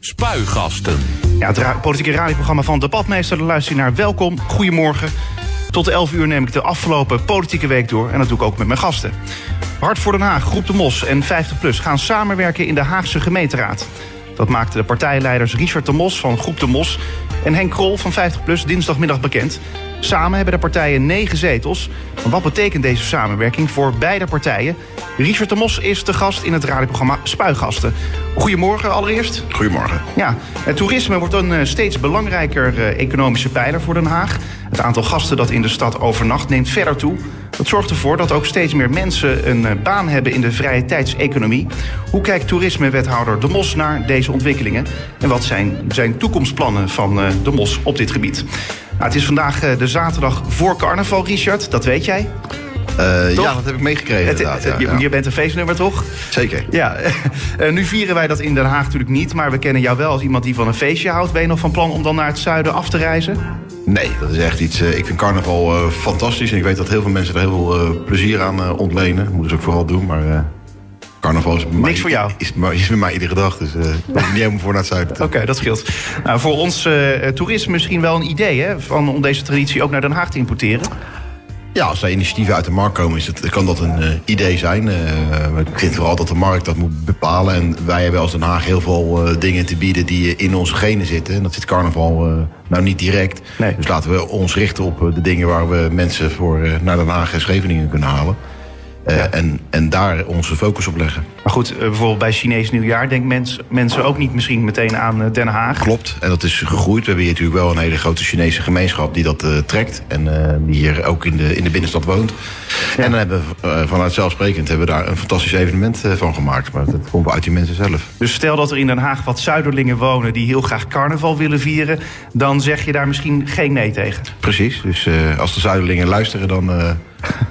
Spuigasten. Ja, het politieke radioprogramma van Debatmeester. Je naar. Welkom, goedemorgen. Tot 11 uur neem ik de afgelopen politieke week door. En dat doe ik ook met mijn gasten. Hart voor Den Haag, Groep de Mos en 50PLUS gaan samenwerken in de Haagse gemeenteraad. Dat maakten de partijleiders Richard de Mos van Groep de Mos... en Henk Krol van 50PLUS dinsdagmiddag bekend. Samen hebben de partijen negen zetels. Maar wat betekent deze samenwerking voor beide partijen? Richard de Mos is de gast in het radioprogramma Spuigasten. Goedemorgen allereerst. Goedemorgen. Ja, het toerisme wordt een eh, steeds belangrijker eh, economische pijler voor Den Haag. Het aantal gasten dat in de stad overnacht neemt verder toe. Dat zorgt ervoor dat ook steeds meer mensen een eh, baan hebben in de vrije tijdseconomie. Hoe kijkt toerismewethouder De Mos naar deze ontwikkelingen? En wat zijn zijn toekomstplannen van eh, De Mos op dit gebied? Nou, het is vandaag eh, de zaterdag voor carnaval, Richard. Dat weet jij. Eh, ja, dat heb ik meegekregen inderdaad. Ja, je, ja. je bent een feestnummer, toch? Zeker. Ja, eh, nu vieren wij dat in Den Haag natuurlijk niet. Maar we kennen jou wel als iemand die van een feestje houdt. Ben je nog van plan om dan naar het zuiden af te reizen? Nee, dat is echt iets... eh, ik vind carnaval eh, fantastisch. En ik weet dat heel veel mensen er heel veel eh, plezier aan eh, ontlenen. Dat moeten ze ook vooral doen, maar... eh, carnaval is bij mij, Niks voor jou. Is, is bij mij iedere dag, dus eh hoef ik niet helemaal voor naar het zuiden. Oké, dat scheelt. Nou, voor ons eh, toerisme misschien wel een idee hè, van, om deze traditie ook naar Den Haag te importeren. Ja, als er initiatieven uit de markt komen, is het, kan dat een eh, idee zijn. Eh, ik vind vooral dat de markt dat moet bepalen. En wij hebben als Den Haag heel veel eh, dingen te bieden die eh, in onze genen zitten. En dat zit carnaval eh, nou niet direct. Nee. Dus laten we ons richten op eh, de dingen waar we mensen voor eh, naar Den Haag en Scheveningen kunnen halen. Eh, en, en daar onze focus op leggen. Maar goed, eh, bijvoorbeeld bij Chinees nieuwjaar denken mens, mensen ook niet misschien meteen aan eh, Den Haag. Klopt, en dat is gegroeid. We hebben hier natuurlijk wel een hele grote Chinese gemeenschap die dat eh, trekt. En eh, die hier ook in de, in de binnenstad woont. En dan hebben we eh, vanuit zelfsprekend hebben we daar een fantastisch evenement eh, van gemaakt. Maar dat komt wel uit die mensen zelf. Dus stel dat er in Den Haag wat Zuiderlingen wonen die heel graag carnaval willen vieren. Dan zeg je daar misschien geen nee tegen. Precies, dus eh, als de Zuiderlingen luisteren, dan eh,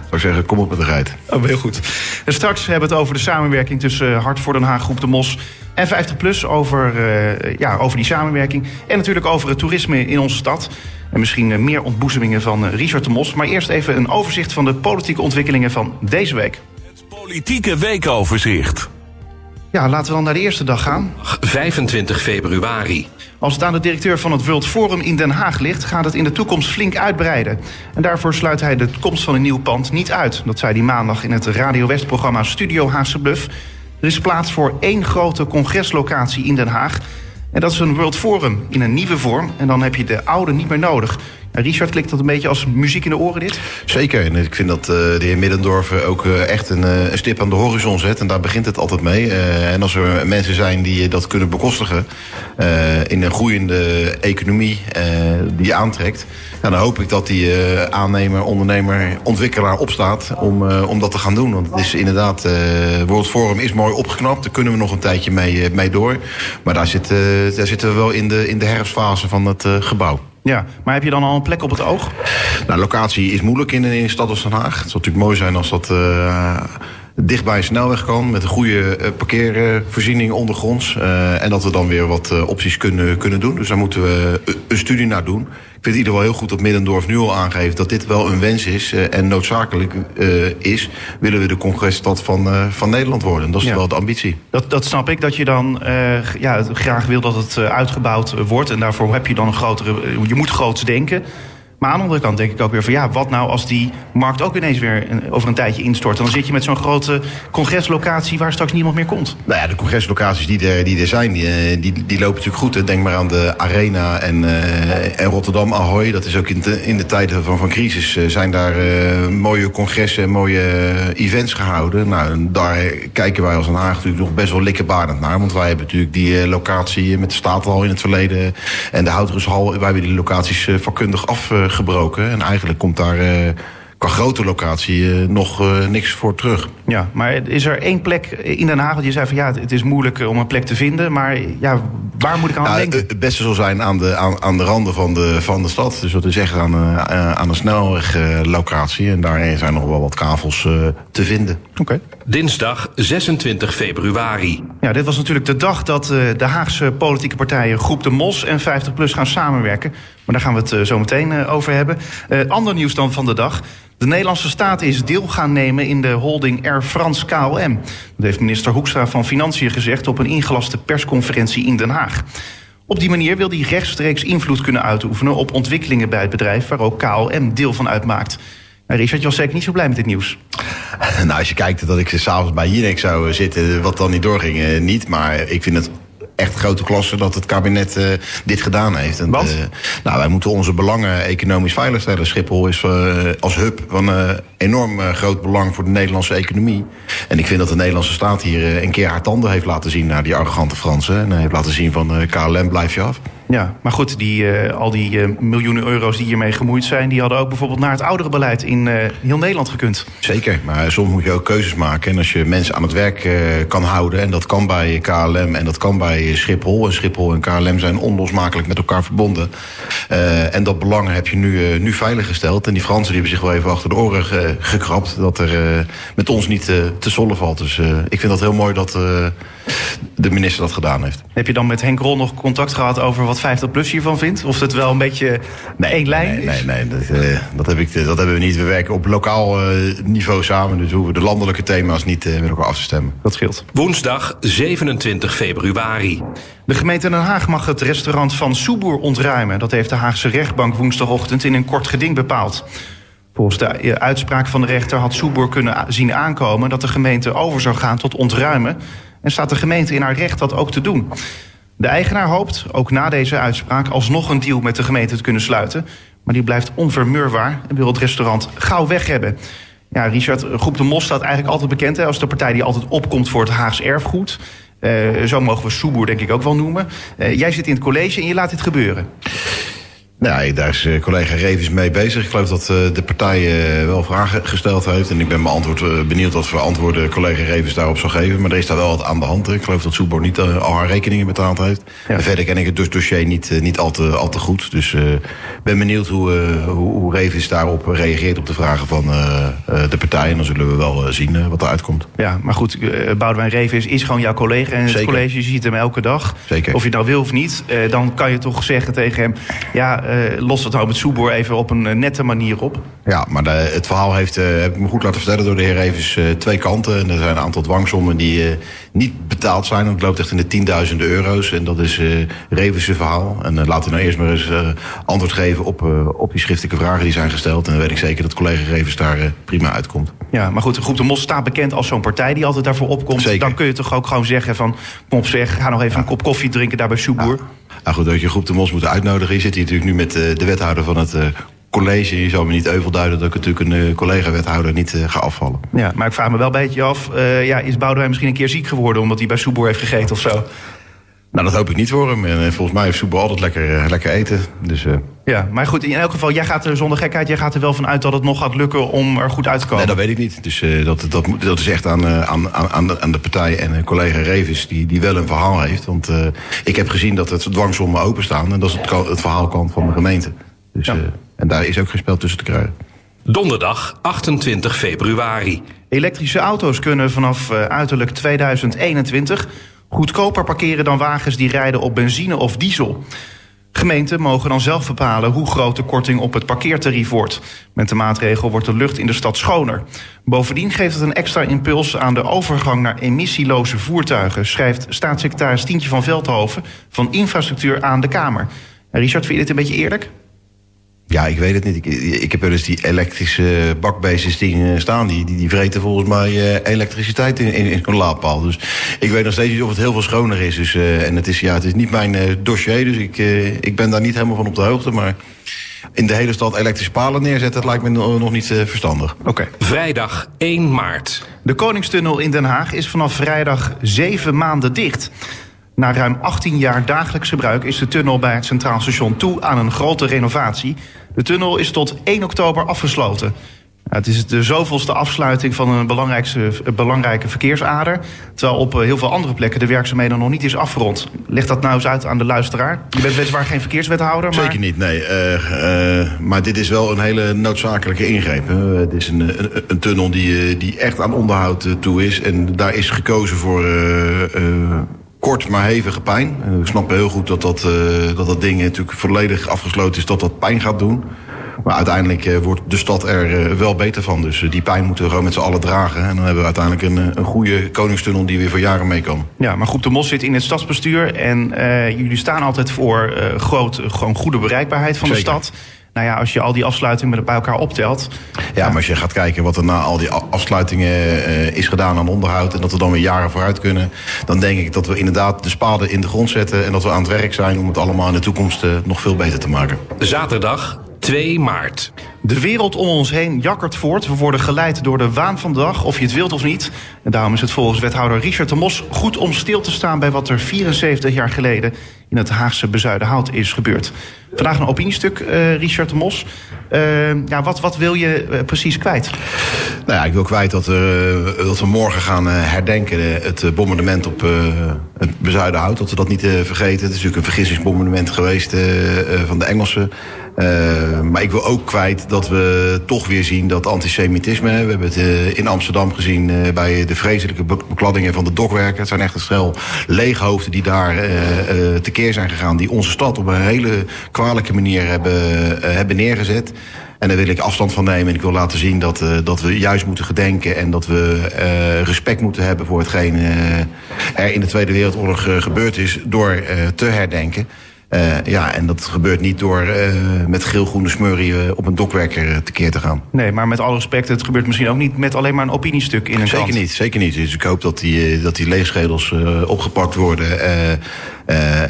zou ik zeggen, kom op met de rijt. Oh, heel goed. En straks hebben we het over de samenwerking tussen eh, Hart voor Den Haag, Groep de Mos en 50PLUS. Over, eh, ja, over die samenwerking. En natuurlijk over het toerisme in onze stad. En misschien eh, meer ontboezemingen van Richard de Mos. Maar eerst even een overzicht van de politieke ontwikkelingen van deze week. Politieke weekoverzicht. Ja, laten we dan naar de eerste dag gaan. 25 februari. Als het aan de directeur van het World Forum in Den Haag ligt, gaat het in de toekomst flink uitbreiden. En daarvoor sluit hij de komst van een nieuw pand niet uit. Dat zei hij maandag in het Radio West-programma Studio Haagse Bluff. Er is plaats voor één grote congreslocatie in Den Haag. En dat is een World Forum in een nieuwe vorm. En dan heb je de oude niet meer nodig. Richard, klinkt dat een beetje als muziek in de oren dit? Zeker, en ik vind dat eh, de heer Middendorf eh, ook eh, echt een, een stip aan de horizon zet. En daar begint het altijd mee. En als er mensen zijn die dat kunnen bekostigen in een groeiende economie die aantrekt. Ja, dan hoop ik dat die aannemer, ondernemer, ontwikkelaar opstaat om, om dat te gaan doen. Want het is inderdaad, World Forum is mooi opgeknapt. Daar kunnen we nog een tijdje mee, mee door. Maar daar, zit, daar zitten we wel in de, in de herfstfase van het gebouw. Ja, maar heb je dan al een plek op het oog? Nou, locatie is moeilijk in, een stad als Den Haag. Het zou natuurlijk mooi zijn als dat eh, dicht bij een snelweg kan. Met een goede eh, parkeervoorziening ondergronds. Eh, en dat we dan weer wat eh, opties kunnen, kunnen doen. Dus daar moeten we een studie naar doen. Ik vind het in ieder geval heel goed dat Middendorf nu al aangeeft dat dit wel een wens is. eh, en noodzakelijk eh, is. Willen we de congresstad van, eh, van Nederland worden. Dat is Ja. wel de ambitie. Dat, dat snap ik, dat je dan ja, graag wil dat het uitgebouwd wordt. En daarvoor heb je dan een grotere... je moet groots denken. Maar aan de andere kant denk ik ook weer van... ja, wat nou als die markt ook ineens weer over een tijdje instort? Dan zit je met zo'n grote congreslocatie waar straks niemand meer komt. Nou ja, de congreslocaties die er, die er zijn, die, eh, die, lopen natuurlijk goed. Denk maar aan de Arena en, eh, en Rotterdam Ahoy. Dat is ook in de, in de tijden van, van crisis eh, zijn daar mooie congressen en mooie events gehouden. Nou, en daar kijken wij als Den Haag natuurlijk nog best wel likkerbarend naar. Want wij hebben natuurlijk die locatie met de Statenhal in het verleden en de Houtershal. Wij hebben die locaties vakkundig afgebroken. En eigenlijk komt daar eh, qua grote locatie eh, nog eh, niks voor terug. Ja, maar is er één plek in Den Haag... je zei van ja, het is moeilijk eh, om een plek te vinden... maar ja, waar moet ik aan Nou, denken? het beste zal zijn aan de, aan, aan de randen van de, van de stad. Dus dat is echt aan, eh, eh, aan een snelweglocatie. en daarin zijn nog wel wat kavels eh, te vinden. Oké. Dinsdag 26 februari. Ja, dit was natuurlijk de dag dat eh, de Haagse politieke partijen Groep de Mos en 50PLUS gaan samenwerken. Maar daar gaan we het eh, zo meteen eh, over hebben. Eh, ander nieuws dan van de dag. De Nederlandse staat is deel gaan nemen in de holding Air France KLM. Dat heeft minister Hoekstra van Financiën gezegd op een ingelaste persconferentie in Den Haag. Op die manier wil hij rechtstreeks invloed kunnen uitoefenen op ontwikkelingen bij het bedrijf waar ook KLM deel van uitmaakt. Richard, je was zeker niet zo blij met dit nieuws. Nou, als je kijkt dat ik s'avonds bij Jinek zou zitten, wat dan niet doorging, niet. Maar ik vind het echt grote klasse dat het kabinet uh, dit gedaan heeft. En, Want? Uh, nou, wij moeten onze belangen economisch veilig stellen. Schiphol is uh, als hub van enorm groot belang voor de Nederlandse economie. En ik vind dat de Nederlandse staat hier een keer haar tanden heeft laten zien naar die arrogante Fransen. En heeft laten zien van KLM blijf je af. Ja, maar goed, die, uh, al die uh, miljoenen euro's die hiermee gemoeid zijn... die hadden ook bijvoorbeeld naar het oudere beleid in uh, heel Nederland gekund. Zeker, maar soms moet je ook keuzes maken. En als je mensen aan het werk kan houden... en dat kan bij KLM en dat kan bij Schiphol... en Schiphol en KLM zijn onlosmakelijk met elkaar verbonden... en dat belang heb je nu, nu veiliggesteld. En die Fransen die hebben zich wel even achter de oren gekrapt... dat er met ons niet te zollen valt. Dus ik vind dat heel mooi dat de minister dat gedaan heeft. Heb je dan met Henk Rol nog contact gehad over wat 50PLUS hiervan vindt? Of het wel een beetje nee, één lijn nee, is? Nee, nee, dat, uh, dat, heb ik, dat hebben we niet. We werken op lokaal uh, niveau samen. Dus hoeven de landelijke thema's niet uh, met elkaar af te stemmen. Dat scheelt. Woensdag 27 februari. De gemeente Den Haag mag het restaurant van Soeboer ontruimen. Dat heeft de Haagse rechtbank woensdagochtend in een kort geding bepaald. Volgens de uitspraak van de rechter had Soeboer kunnen zien aankomen... dat de gemeente over zou gaan tot ontruimen en staat de gemeente in haar recht dat ook te doen. De eigenaar hoopt, ook na deze uitspraak, alsnog een deal met de gemeente te kunnen sluiten. Maar die blijft onvermurbaar en wil het restaurant gauw weg hebben. Ja, Richard, Groep de Mos staat eigenlijk altijd bekend hè, als de partij die altijd opkomt voor het Haags erfgoed. Uh, zo mogen we Soeboer denk ik ook wel noemen. Uh, jij zit in het college en je laat dit gebeuren. Nou, daar is uh, collega Revis mee bezig. Ik geloof dat uh, de partij uh, wel vragen gesteld heeft. En ik ben beantwoord, benieuwd wat voor antwoorden collega Revis daarop zal geven. Maar er is daar wel wat aan de hand. Ik geloof dat Soebor niet al haar rekeningen betaald heeft. Ja. En verder ken ik het dus dossier niet, niet al, te, al te goed. Dus ik ben benieuwd hoe, hoe, hoe Revis daarop reageert op de vragen van de partij. En dan zullen we wel zien wat eruit komt. Ja, maar goed, Boudewijn Revis is gewoon jouw collega in het college. Je ziet hem elke dag. Zeker. Of je nou wil of niet, dan kan je toch zeggen tegen hem... ja, uh, los het nou met Soeboer even op een uh, nette manier op. Ja, maar de, het verhaal heeft, uh, heb ik me goed laten vertellen door de heer Evers, uh, twee kanten. En er zijn een aantal dwangsommen die niet betaald zijn. Het loopt echt in de tienduizenden euro's. En dat is Revers' verhaal. En laten we nou eerst maar eens antwoord geven op, op die schriftelijke vragen die zijn gesteld. En dan weet ik zeker dat collega Revers daar prima uitkomt. Ja, maar goed, de Groep de Mos staat bekend als zo'n partij die altijd daarvoor opkomt. Zeker. Dan kun je toch ook gewoon zeggen van, kom op zeg, ga nog even ja. een kop koffie drinken daar bij Soeboer. Ja. Nou goed, dat je groep de Mos moet uitnodigen. Je zit hier natuurlijk nu met uh, de wethouder van het uh, college. Je zou me niet euvel duiden dat ik natuurlijk een uh, collega-wethouder niet ga afvallen. Ja, maar ik vraag me wel een beetje af. ja, is Boudewijn misschien een keer ziek geworden omdat hij bij Soeboer heeft gegeten of zo? Nou, dat hoop ik niet voor hem. En volgens mij heeft Soeboer altijd lekker, lekker eten. Dus, ja, maar goed, in elk geval, jij gaat er zonder gekheid, jij gaat er wel van uit dat het nog gaat lukken om er goed uit te komen. Nee, dat weet ik niet. Dus uh, dat, dat, dat is echt aan, aan, aan, de, aan de partij en collega Revis die, die wel een verhaal heeft. Want ik heb gezien dat het dwangsommen openstaan en dat is het, het verhaalkant van de gemeente. Dus, ja. en daar is ook geen spel tussen te krijgen. Donderdag 28 februari. Elektrische auto's kunnen vanaf uiterlijk 2021 goedkoper parkeren dan wagens die rijden op benzine of diesel. Gemeenten mogen dan zelf bepalen hoe groot de korting op het parkeertarief wordt. Met de maatregel wordt de lucht in de stad schoner. Bovendien geeft het een extra impuls aan de overgang naar emissieloze voertuigen, schrijft staatssecretaris Tientje van Veldhoven van Infrastructuur aan de Kamer. Richard, vind je dit een beetje eerlijk? Ja, ik weet het niet. Ik, ik heb wel eens die elektrische bakbeestjes dingen staan. Die, die, die vreten volgens mij uh, elektriciteit in, in, in zo'n laadpaal. Dus ik weet nog steeds niet of het heel veel schoner is. Dus, uh, en het is, ja, het is niet mijn uh, dossier, dus ik, ik ben daar niet helemaal van op de hoogte. Maar in de hele stad elektrische palen neerzetten, dat lijkt me nog niet verstandig. Oké. Okay. Vrijdag 1 maart. De Koningstunnel in Den Haag is vanaf vrijdag zeven maanden dicht. Na ruim 18 jaar dagelijks gebruik is de tunnel bij het Centraal Station toe aan een grote renovatie. De tunnel is tot 1 oktober afgesloten. Het is de zoveelste afsluiting van een belangrijke verkeersader. Terwijl op heel veel andere plekken de werkzaamheden nog niet is afgerond. Leg dat nou eens uit aan de luisteraar. Je bent weliswaar geen verkeerswethouder. Maar... Zeker niet, nee. Uh, uh, maar dit is wel een hele noodzakelijke ingreep. Het is een, een, een, tunnel die, die echt aan onderhoud toe is. En daar is gekozen voor kort maar hevige pijn. Ik snap heel goed dat dat, uh, dat dat ding natuurlijk volledig afgesloten is, dat dat pijn gaat doen. Maar uiteindelijk wordt de stad er wel beter van. Dus die pijn moeten we gewoon met z'n allen dragen. En dan hebben we uiteindelijk een, een goede koningstunnel die weer voor jaren mee kan. Ja, maar Groep de Mos zit in het stadsbestuur. En jullie staan altijd voor groot, gewoon goede bereikbaarheid van de stad. Nou ja, als je al die afsluitingen bij elkaar optelt. Ja, maar als je gaat kijken wat er na al die afsluitingen uh, is gedaan aan onderhoud. en dat we dan weer jaren vooruit kunnen. dan denk ik dat we inderdaad de spade in de grond zetten. en dat we aan het werk zijn om het allemaal in de toekomst uh, nog veel beter te maken. Zaterdag 2 maart. De wereld om ons heen jakkert voort. We worden geleid door de waan van de dag, of je het wilt of niet. En daarom is het volgens wethouder Richard de Mos goed om stil te staan bij wat er 74 jaar geleden in het Haagse Bezuidenhout is gebeurd. Vandaag een opiniestuk, uh, Richard de Mos. Uh, ja, wat, wat wil je uh, precies kwijt? Nou ja, ik wil kwijt dat, dat we morgen gaan herdenken het bombardement op het Bezuidenhout. Dat we dat niet vergeten. Het is natuurlijk een vergissingsbombardement geweest van de Engelsen. Uh, maar ik wil ook kwijt dat we toch weer zien dat antisemitisme. We hebben het uh, in Amsterdam gezien uh, bij de vreselijke bekladdingen van de dokwerken. Het zijn echt een stel leeghoofden die daar tekeer zijn gegaan. Die onze stad op een hele kwalijke manier hebben, hebben neergezet. En daar wil ik afstand van nemen. En ik wil laten zien dat, dat we juist moeten gedenken. En dat we respect moeten hebben voor hetgeen er in de Tweede Wereldoorlog gebeurd is. Door te herdenken. Uh, ja, en dat gebeurt niet door uh, met geel-groene smurrie uh, op een dokwerker tekeer te gaan. Nee, maar met alle respect, het gebeurt misschien ook niet met alleen maar een opiniestuk in een Zeker krant. niet, zeker niet. Dus ik hoop dat die, dat die leegschedels opgepakt worden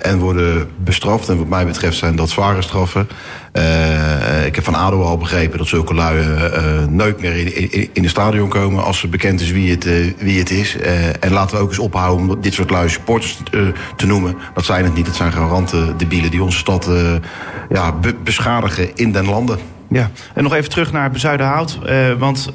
en worden bestraft. En wat mij betreft zijn dat zware straffen. Uh, ik heb van ADO al begrepen dat zulke lui uh, nooit meer in, in, in het stadion komen als er bekend is wie het, wie het is. en laten we ook eens ophouden om dit soort lui supporters te noemen. Dat zijn het niet, het zijn garanten debielen die onze stad ja, be beschadigen in den landen. Ja, en nog even terug naar Bezuidenhout. Uh, want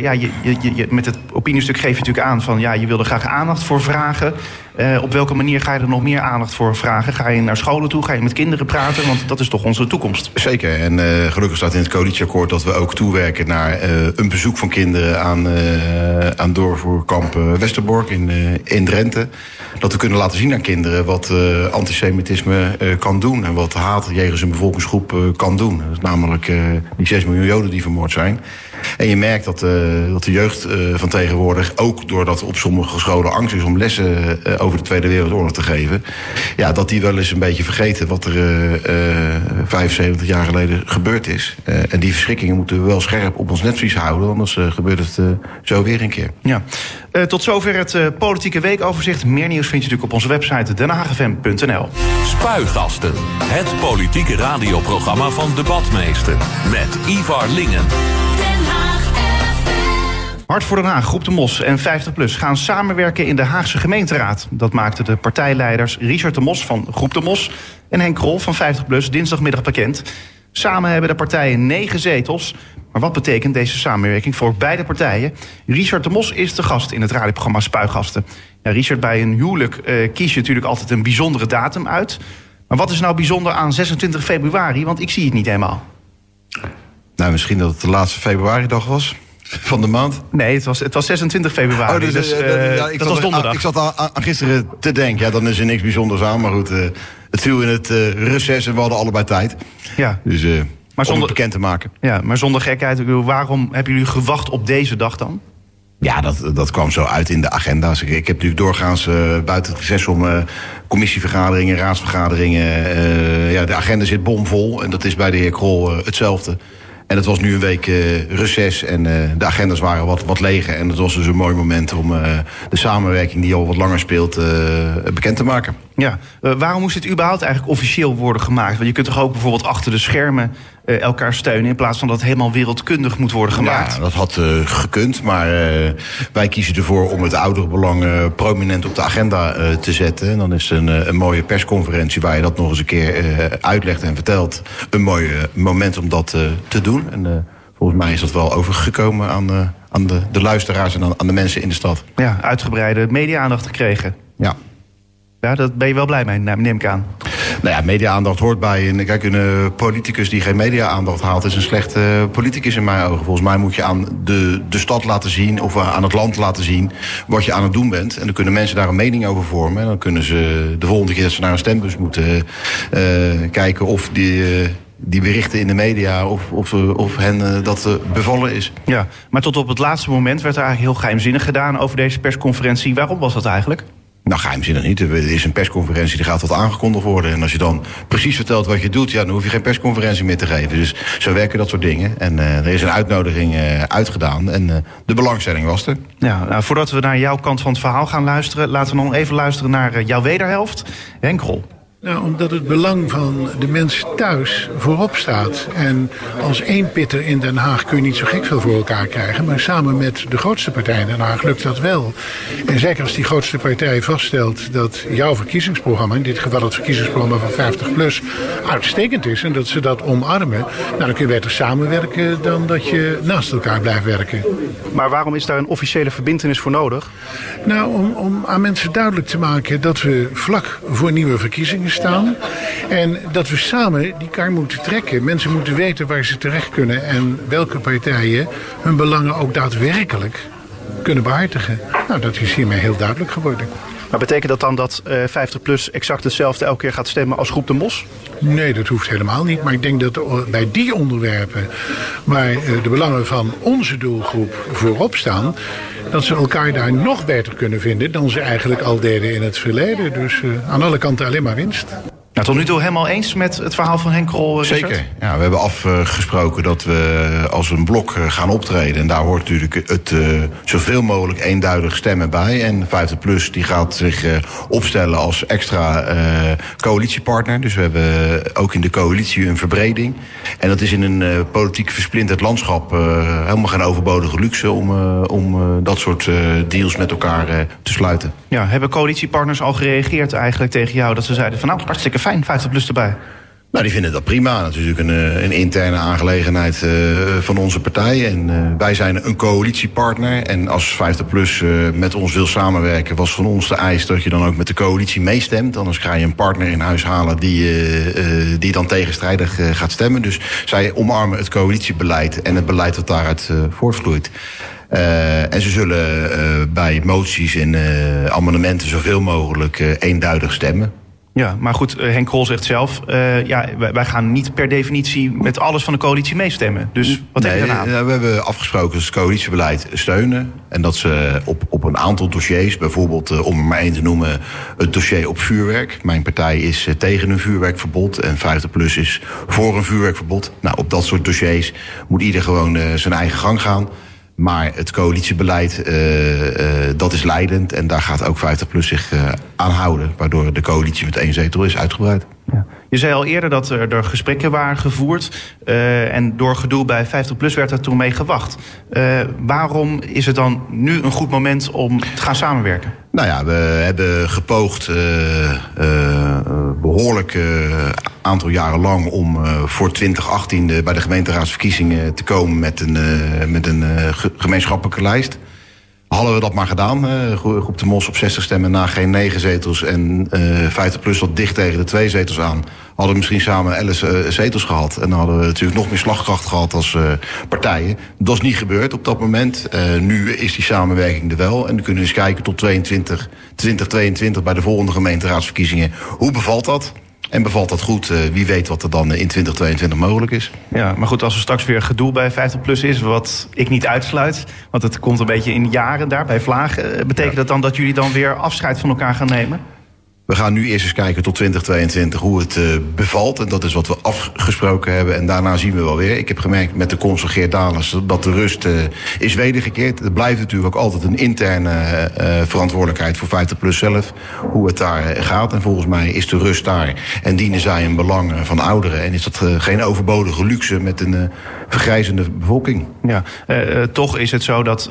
ja, je, je, je, met het opiniestuk geef je natuurlijk aan van ja, je wil er graag aandacht voor vragen. Uh, op welke manier ga je er nog meer aandacht voor vragen? Ga je naar scholen toe? Ga je met kinderen praten? Want dat is toch onze toekomst. Zeker. En gelukkig staat in het coalitieakkoord dat we ook toewerken naar een bezoek van kinderen aan, aan doorvoerkamp Westerbork in, in Drenthe. Dat we kunnen laten zien aan kinderen wat antisemitisme kan doen. En wat haat jegens een bevolkingsgroep kan doen. Dat is namelijk die 6 miljoen Joden die vermoord zijn. En je merkt dat, uh, dat de jeugd uh, van tegenwoordig, ook doordat op sommige scholen angst is om lessen uh, over de Tweede Wereldoorlog te geven, ja, dat die wel eens een beetje vergeten wat er 75 jaar geleden gebeurd is. en die verschrikkingen moeten we wel scherp op ons netvlies houden, anders gebeurt het zo weer een keer. Ja. tot zover het politieke weekoverzicht. Meer nieuws vind je natuurlijk op onze website denhagfm.nl. Spuigasten, het politieke radioprogramma van Debatmeester. Met Ivar Lingen. Hart voor Den Haag, Groep de Mos en 50PLUS gaan samenwerken in de Haagse gemeenteraad. Dat maakten de partijleiders Richard de Mos van Groep de Mos en Henk Krol van 50PLUS dinsdagmiddag bekend. Samen hebben de partijen negen zetels. Maar wat betekent deze samenwerking voor beide partijen? Richard de Mos is de gast in het radioprogramma Spuigasten. Ja, Richard, bij een huwelijk uh, kies je natuurlijk altijd een bijzondere datum uit. Maar wat is nou bijzonder aan 26 februari? Want ik zie het niet helemaal. Nou, misschien dat het de laatste februari-dag was van de maand? Nee, het was, het was 26 februari. Oh, dus, dus uh, ja, ik dat was donderdag. ik zat aan, aan, gisteren te denken. Ja, dan is er niks bijzonders aan. Maar goed, uh, het viel in het uh, reces en we hadden allebei tijd. Ja. Dus maar zonder, om het bekend te maken. Ja, maar zonder gekheid. Ik bedoel, waarom hebben jullie gewacht op deze dag dan? Ja, dat, dat kwam zo uit in de agenda's. Ik, ik heb natuurlijk doorgaans buiten het reces om commissievergaderingen, raadsvergaderingen. ja, de agenda zit bomvol. En dat is bij de heer Krol hetzelfde. En het was nu een week uh, reces en uh, de agendas waren wat, wat leger. En het was dus een mooi moment om uh, de samenwerking die al wat langer speelt bekend te maken. Ja, waarom moest dit überhaupt eigenlijk officieel worden gemaakt? Want je kunt toch ook bijvoorbeeld achter de schermen elkaar steunen... in plaats van dat het helemaal wereldkundig moet worden gemaakt? Ja, dat had gekund, maar wij kiezen ervoor om het ouderbelang prominent op de agenda te zetten. En dan is een, een mooie persconferentie waar je dat nog eens een keer uitlegt en vertelt. Een mooi moment om dat te doen. En volgens mij is dat wel overgekomen aan, aan de, de luisteraars en aan, aan, de mensen in de stad. Ja, uitgebreide media-aandacht gekregen. Ja. Ja, daar ben je wel blij mee, neem ik aan. Nou ja, media-aandacht hoort bij. En kijk, een uh, politicus die geen media-aandacht haalt... is een slechte uh, politicus in mijn ogen. Volgens mij moet je aan de, de stad laten zien... of aan het land laten zien wat je aan het doen bent. En dan kunnen mensen daar een mening over vormen. En dan kunnen ze de volgende keer dat ze naar een stembus moeten... Uh, kijken of die die berichten in de media of, of, of hen dat bevallen is. Ja, maar tot op het laatste moment werd er eigenlijk heel geheimzinnig gedaan over deze persconferentie. Waarom was dat eigenlijk? Nou, geheimzinnig niet. Er is een persconferentie, die gaat wat aangekondigd worden. En als je dan precies vertelt wat je doet, ja, dan hoef je geen persconferentie meer te geven. Dus zo werken dat soort dingen. En uh, er is een uitnodiging uh, uitgedaan en uh, de belangstelling was er. Ja, nou, voordat we naar jouw kant van het verhaal gaan luisteren, laten we nog even luisteren naar jouw wederhelft, Henk Rol. Nou, omdat het belang van de mens thuis voorop staat. En als één pitter in Den Haag kun je niet zo gek veel voor elkaar krijgen. Maar samen met de grootste partij in Den Haag lukt dat wel. En zeker als die grootste partij vaststelt dat jouw verkiezingsprogramma... in dit geval het verkiezingsprogramma van 50PLUS, uitstekend is... en dat ze dat omarmen, nou, dan kun je beter samenwerken... dan dat je naast elkaar blijft werken. Maar waarom is daar een officiële verbindenis voor nodig? Nou, om, om aan mensen duidelijk te maken dat we vlak voor nieuwe verkiezingen staan. En dat we samen die kar moeten trekken. Mensen moeten weten waar ze terecht kunnen en welke partijen hun belangen ook daadwerkelijk kunnen behartigen. Nou, dat is hiermee heel duidelijk geworden. Maar betekent dat dan dat uh, 50PLUS exact hetzelfde elke keer gaat stemmen als Groep de Mos? Nee, dat hoeft helemaal niet. Maar ik denk dat bij die onderwerpen waar de belangen van onze doelgroep voorop staan... dat ze elkaar daar nog beter kunnen vinden dan ze eigenlijk al deden in het verleden. Dus aan alle kanten alleen maar winst. Nou, tot nu toe helemaal eens met het verhaal van Henk Krol, eh, Zeker. Ja, we hebben afgesproken dat we als een blok eh, gaan optreden. En daar hoort natuurlijk het uh, zoveel mogelijk eenduidig stemmen bij. En 50PLUS die gaat zich uh, opstellen als extra uh, coalitiepartner. Dus we hebben ook in de coalitie een verbreding. En dat is in een politiek versplinterd landschap helemaal geen overbodige luxe... om, om dat soort deals met elkaar te sluiten. Ja, hebben coalitiepartners al gereageerd eigenlijk tegen jou... dat ze zeiden van nou, hartstikke fijn, 50 plus erbij. Nou, die vinden dat prima. Dat is natuurlijk een, een interne aangelegenheid uh, van onze partij. En uh, wij zijn een coalitiepartner. En als 50PLUS uh, met ons wil samenwerken... was van ons de eis dat je dan ook met de coalitie meestemt. Anders ga je een partner in huis halen die, die dan tegenstrijdig gaat stemmen. Dus zij omarmen het coalitiebeleid en het beleid dat daaruit voortvloeit. En ze zullen bij moties en amendementen zoveel mogelijk eenduidig stemmen. Ja, maar goed, Henk Krol zegt zelf... ja, wij, gaan niet per definitie met alles van de coalitie meestemmen. Dus wat nee, heb je daarna? We hebben afgesproken dat ze het coalitiebeleid steunen. En dat ze op, op een aantal dossiers, bijvoorbeeld om er maar één te noemen... het dossier op vuurwerk. Mijn partij is tegen een vuurwerkverbod en 50PLUS is voor een vuurwerkverbod. Nou, op dat soort dossiers moet ieder gewoon zijn eigen gang gaan... Maar het coalitiebeleid, uh, uh, dat is leidend. En daar gaat ook 50PLUS zich uh, aan houden. Waardoor de coalitie met één zetel is uitgebreid. Je zei al eerder dat er, er gesprekken waren gevoerd. en door gedoe bij 50PLUS werd er toen mee gewacht. waarom is het dan nu een goed moment om te gaan samenwerken? Nou ja, we hebben gepoogd behoorlijk aantal jaren lang om uh, voor 2018 de, bij de gemeenteraadsverkiezingen te komen met een, uh, met een uh, gemeenschappelijke lijst. Hadden we dat maar gedaan, groep de Mos op 60 stemmen na geen 9 zetels en 50 plus wat dicht tegen de twee zetels aan. Hadden we misschien samen 11 zetels gehad. En dan hadden we natuurlijk nog meer slagkracht gehad als partijen. Dat is niet gebeurd op dat moment. nu is die samenwerking er wel. En we kunnen eens kijken tot 22, 2022 bij de volgende gemeenteraadsverkiezingen. Hoe bevalt dat? En bevalt dat goed? Uh, wie weet wat er dan in 2022 mogelijk is. Ja, maar goed, als er straks weer gedoe bij 50PLUS is... wat ik niet uitsluit, want het komt een beetje in jaren daar bij vlagen... betekent ja. dat dan dat jullie dan weer afscheid van elkaar gaan nemen? We gaan nu eerst eens kijken tot 2022 hoe het uh, bevalt. En dat is wat we afgesproken hebben. En daarna zien we wel weer. Ik heb gemerkt met de consul Geert Dalens dat de rust uh, is wedergekeerd. Het blijft natuurlijk ook altijd een interne uh, verantwoordelijkheid voor 50 plus zelf. Hoe het daar gaat. En volgens mij is de rust daar. En dienen zij een belang van ouderen. En is dat geen overbodige luxe met een vergrijzende bevolking. Ja, toch is het zo dat,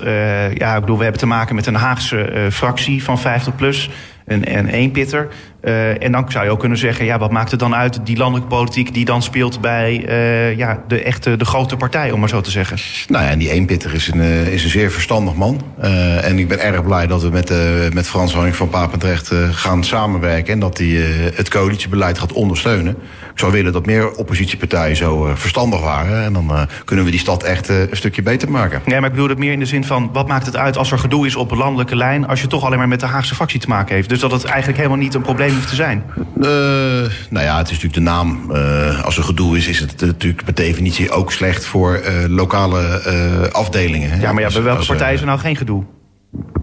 ja, ik bedoel, we hebben te maken met een Haagse fractie van 50 plus een, een eenpitter. Uh, en dan zou je ook kunnen zeggen, ja, wat maakt het dan uit, die landelijke politiek die dan speelt bij uh, ja, de echte de grote partij, om maar zo te zeggen? Nou ja, en die eenpitter is een, uh, is een zeer verstandig man. en ik ben erg blij dat we met, met Frans Honing van Papendrecht gaan samenwerken en dat hij het coalitiebeleid gaat ondersteunen. Ik zou willen dat meer oppositiepartijen zo verstandig waren. En dan kunnen we die stad echt een stukje beter maken. Nee, maar ik bedoel het meer in de zin van, wat maakt het uit als er gedoe is op een landelijke lijn, als je toch alleen maar met de Haagse fractie te maken heeft? Dus dat het eigenlijk helemaal niet een probleem hoeft te zijn? Uh, nou ja, het is natuurlijk de naam. Uh, als er gedoe is, is het natuurlijk per definitie ook slecht voor lokale afdelingen. Ja, maar ja, bij welke partij is er nou geen gedoe?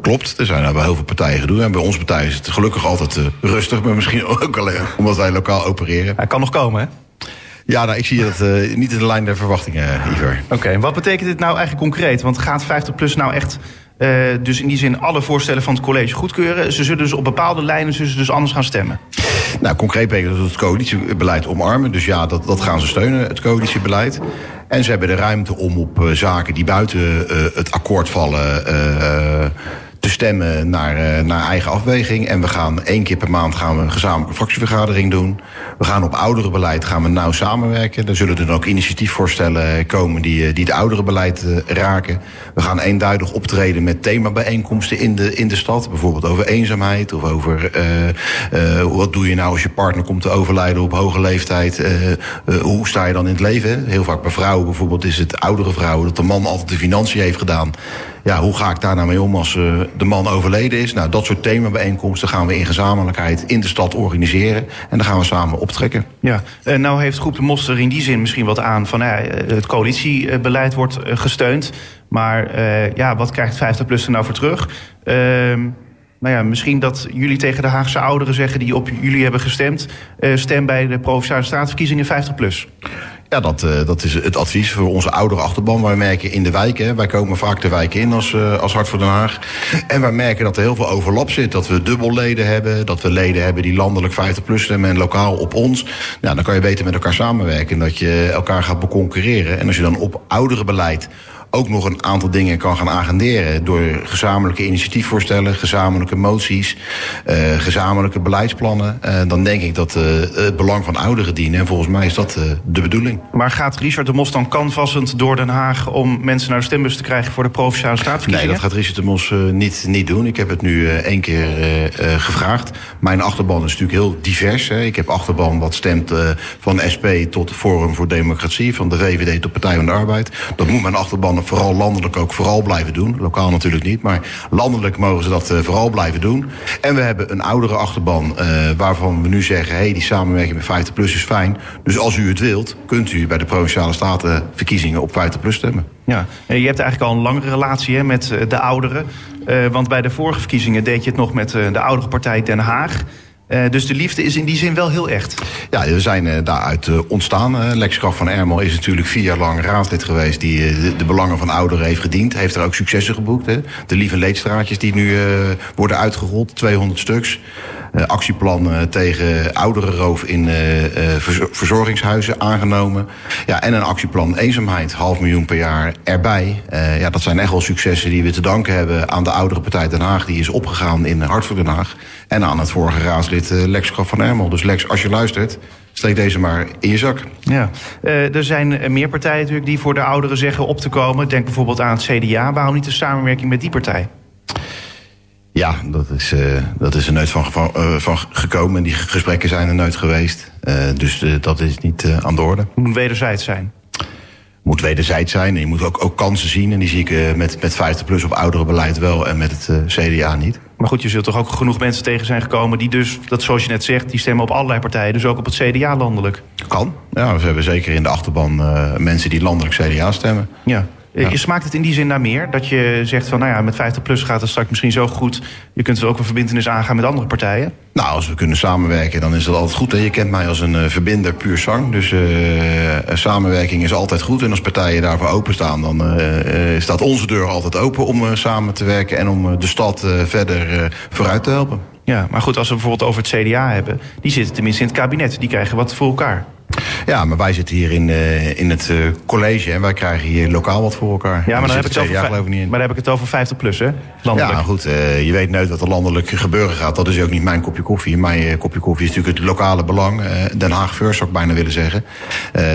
Klopt, er zijn nou bij heel veel partijen gedoe. En bij onze partij is het gelukkig altijd rustig, maar misschien ook alleen omdat wij lokaal opereren. Hij kan nog komen, hè? Ja, nou, ik zie dat uh, niet in de lijn der verwachtingen, Iver. Oké, en wat betekent dit nou eigenlijk concreet? Want gaat 50PLUS nou echt uh, dus in die zin alle voorstellen van het college goedkeuren? Ze zullen dus op bepaalde lijnen ze dus anders gaan stemmen? Nou, concreet betekent dat het coalitiebeleid omarmen. Dus ja, dat, dat gaan ze steunen, het coalitiebeleid. En ze hebben de ruimte om op uh, zaken die buiten uh, het akkoord vallen te stemmen naar, uh, naar eigen afweging. En we gaan één keer per maand gaan we een gezamenlijke fractievergadering doen. We gaan op ouderenbeleid gaan we nauw samenwerken. Er zullen er dan ook initiatiefvoorstellen komen die, eh, die het ouderenbeleid uh, raken. We gaan eenduidig optreden met themabijeenkomsten in de, in de stad. Bijvoorbeeld over eenzaamheid of over uh, wat doe je nou als je partner komt te overlijden op hoge leeftijd. hoe sta je dan in het leven? Heel vaak bij vrouwen bijvoorbeeld is het oudere vrouwen dat de man altijd de financiën heeft gedaan ja, hoe ga ik daar nou mee om als uh, de man overleden is? Nou, dat soort themabijeenkomsten gaan we in gezamenlijkheid in de stad organiseren. En dan gaan we samen optrekken. Ja, nou heeft Groep de Moster in die zin misschien wat aan van uh, het coalitiebeleid wordt gesteund. Maar ja, wat krijgt 50PLUS er nou voor terug? Ehm, nou ja, misschien dat jullie tegen de Haagse ouderen zeggen die op jullie hebben gestemd. stem bij de Provinciale Statenverkiezingen 50 plus. Ja, dat, uh, dat is het advies voor onze oudere achterban. Wij merken in de wijken, wij komen vaak de wijken in als, uh, als Hart voor Den Haag. En wij merken dat er heel veel overlap zit. Dat we dubbelleden hebben, dat we leden hebben die landelijk 50 plus stemmen en lokaal op ons. Nou, dan kan je beter met elkaar samenwerken en dat je elkaar gaat beconcurreren. En als je dan op oudere beleid ook nog een aantal dingen kan gaan agenderen. Door gezamenlijke initiatiefvoorstellen, gezamenlijke moties, uh, gezamenlijke beleidsplannen. Uh, dan denk ik dat uh, het belang van ouderen dienen. En volgens mij is dat de bedoeling. Maar gaat Richard de Mos dan canvassend door Den Haag om mensen naar de stembus te krijgen voor de provinciale staatsverkiezingen? Nee, dat gaat Richard de Mos niet, niet doen. Ik heb het nu één keer gevraagd. Mijn achterban is natuurlijk heel divers. Hè. Ik heb achterban wat stemt van SP tot Forum voor Democratie, van de VVD tot Partij van de Arbeid. Dat moet mijn achterban vooral landelijk ook vooral blijven doen. Lokaal natuurlijk niet, maar landelijk mogen ze dat uh, vooral blijven doen. En we hebben een oudere achterban uh, waarvan we nu zeggen... hé, hey, die samenwerking met 50 plus is fijn. Dus als u het wilt, kunt u bij de Provinciale Statenverkiezingen op 50 plus stemmen. Ja, je hebt eigenlijk al een langere relatie hè, met eh, de ouderen. Want bij de vorige verkiezingen deed je het nog met de oudere partij Den Haag... Uh, dus de liefde is in die zin wel heel echt. Ja, we zijn uh, daaruit uh, ontstaan. Lex Graf van Ermel is natuurlijk vier jaar lang raadslid geweest... die de, de, belangen van ouderen heeft gediend. Heeft er ook successen geboekt. Hè. De lieve leedstraatjes die nu worden uitgerold, 200 stuks. actieplan tegen ouderenroof in verzorgingshuizen aangenomen. Ja, en een actieplan eenzaamheid, half miljoen per jaar erbij. ja, dat zijn echt wel successen die we te danken hebben... aan de oudere partij Den Haag. Die is opgegaan in Hartelijk Den Haag. En aan het vorige raadslid uh, Lex Graf van Ermel. Dus Lex, als je luistert, steek deze maar in je zak. Ja, uh, er zijn meer partijen natuurlijk die voor de ouderen zeggen op te komen. Denk bijvoorbeeld aan het CDA. Waarom niet de samenwerking met die partij? Ja, dat is, uh, dat is er nooit van, van, uh, van, gekomen. En die gesprekken zijn er nooit geweest. Dus dat is niet aan de orde. Het moet wederzijds zijn. Moet wederzijds zijn. En je moet ook, ook kansen zien. En die zie ik met, met 50 plus op oudere beleid wel. En met het CDA niet. Maar goed, je zult toch ook genoeg mensen tegen zijn gekomen... die dus, dat zoals je net zegt, die stemmen op allerlei partijen. Dus ook op het CDA landelijk. Kan. Ja, we hebben zeker in de achterban uh, mensen die landelijk CDA stemmen. Ja. Ja. Smaakt het in die zin naar meer? Dat je zegt van, nou ja, met 50 plus gaat het straks misschien zo goed... je kunt er ook een verbindenis aangaan met andere partijen? Nou, als we kunnen samenwerken, dan is dat altijd goed. Hè? Je kent mij als een uh, verbinder puur zang. Dus uh, samenwerking is altijd goed. En als partijen daarvoor openstaan, dan uh, staat onze deur altijd open... om samen te werken en om de stad verder vooruit te helpen. Ja, maar goed, als we bijvoorbeeld over het CDA hebben... die zitten tenminste in het kabinet, die krijgen wat voor elkaar. Ja, maar wij zitten hier in, uh, in het uh, college en wij krijgen hier lokaal wat voor elkaar. Ja, maar dan, heb ik, het over, geloof ik niet in. maar dan heb ik het over 50 plus, hè? Landelijk. Ja, goed. Uh, je weet nooit wat er landelijk gebeuren gaat. Dat is ook niet mijn kopje koffie. Mijn kopje koffie is natuurlijk het lokale belang. Den Haag first zou ik bijna willen zeggen.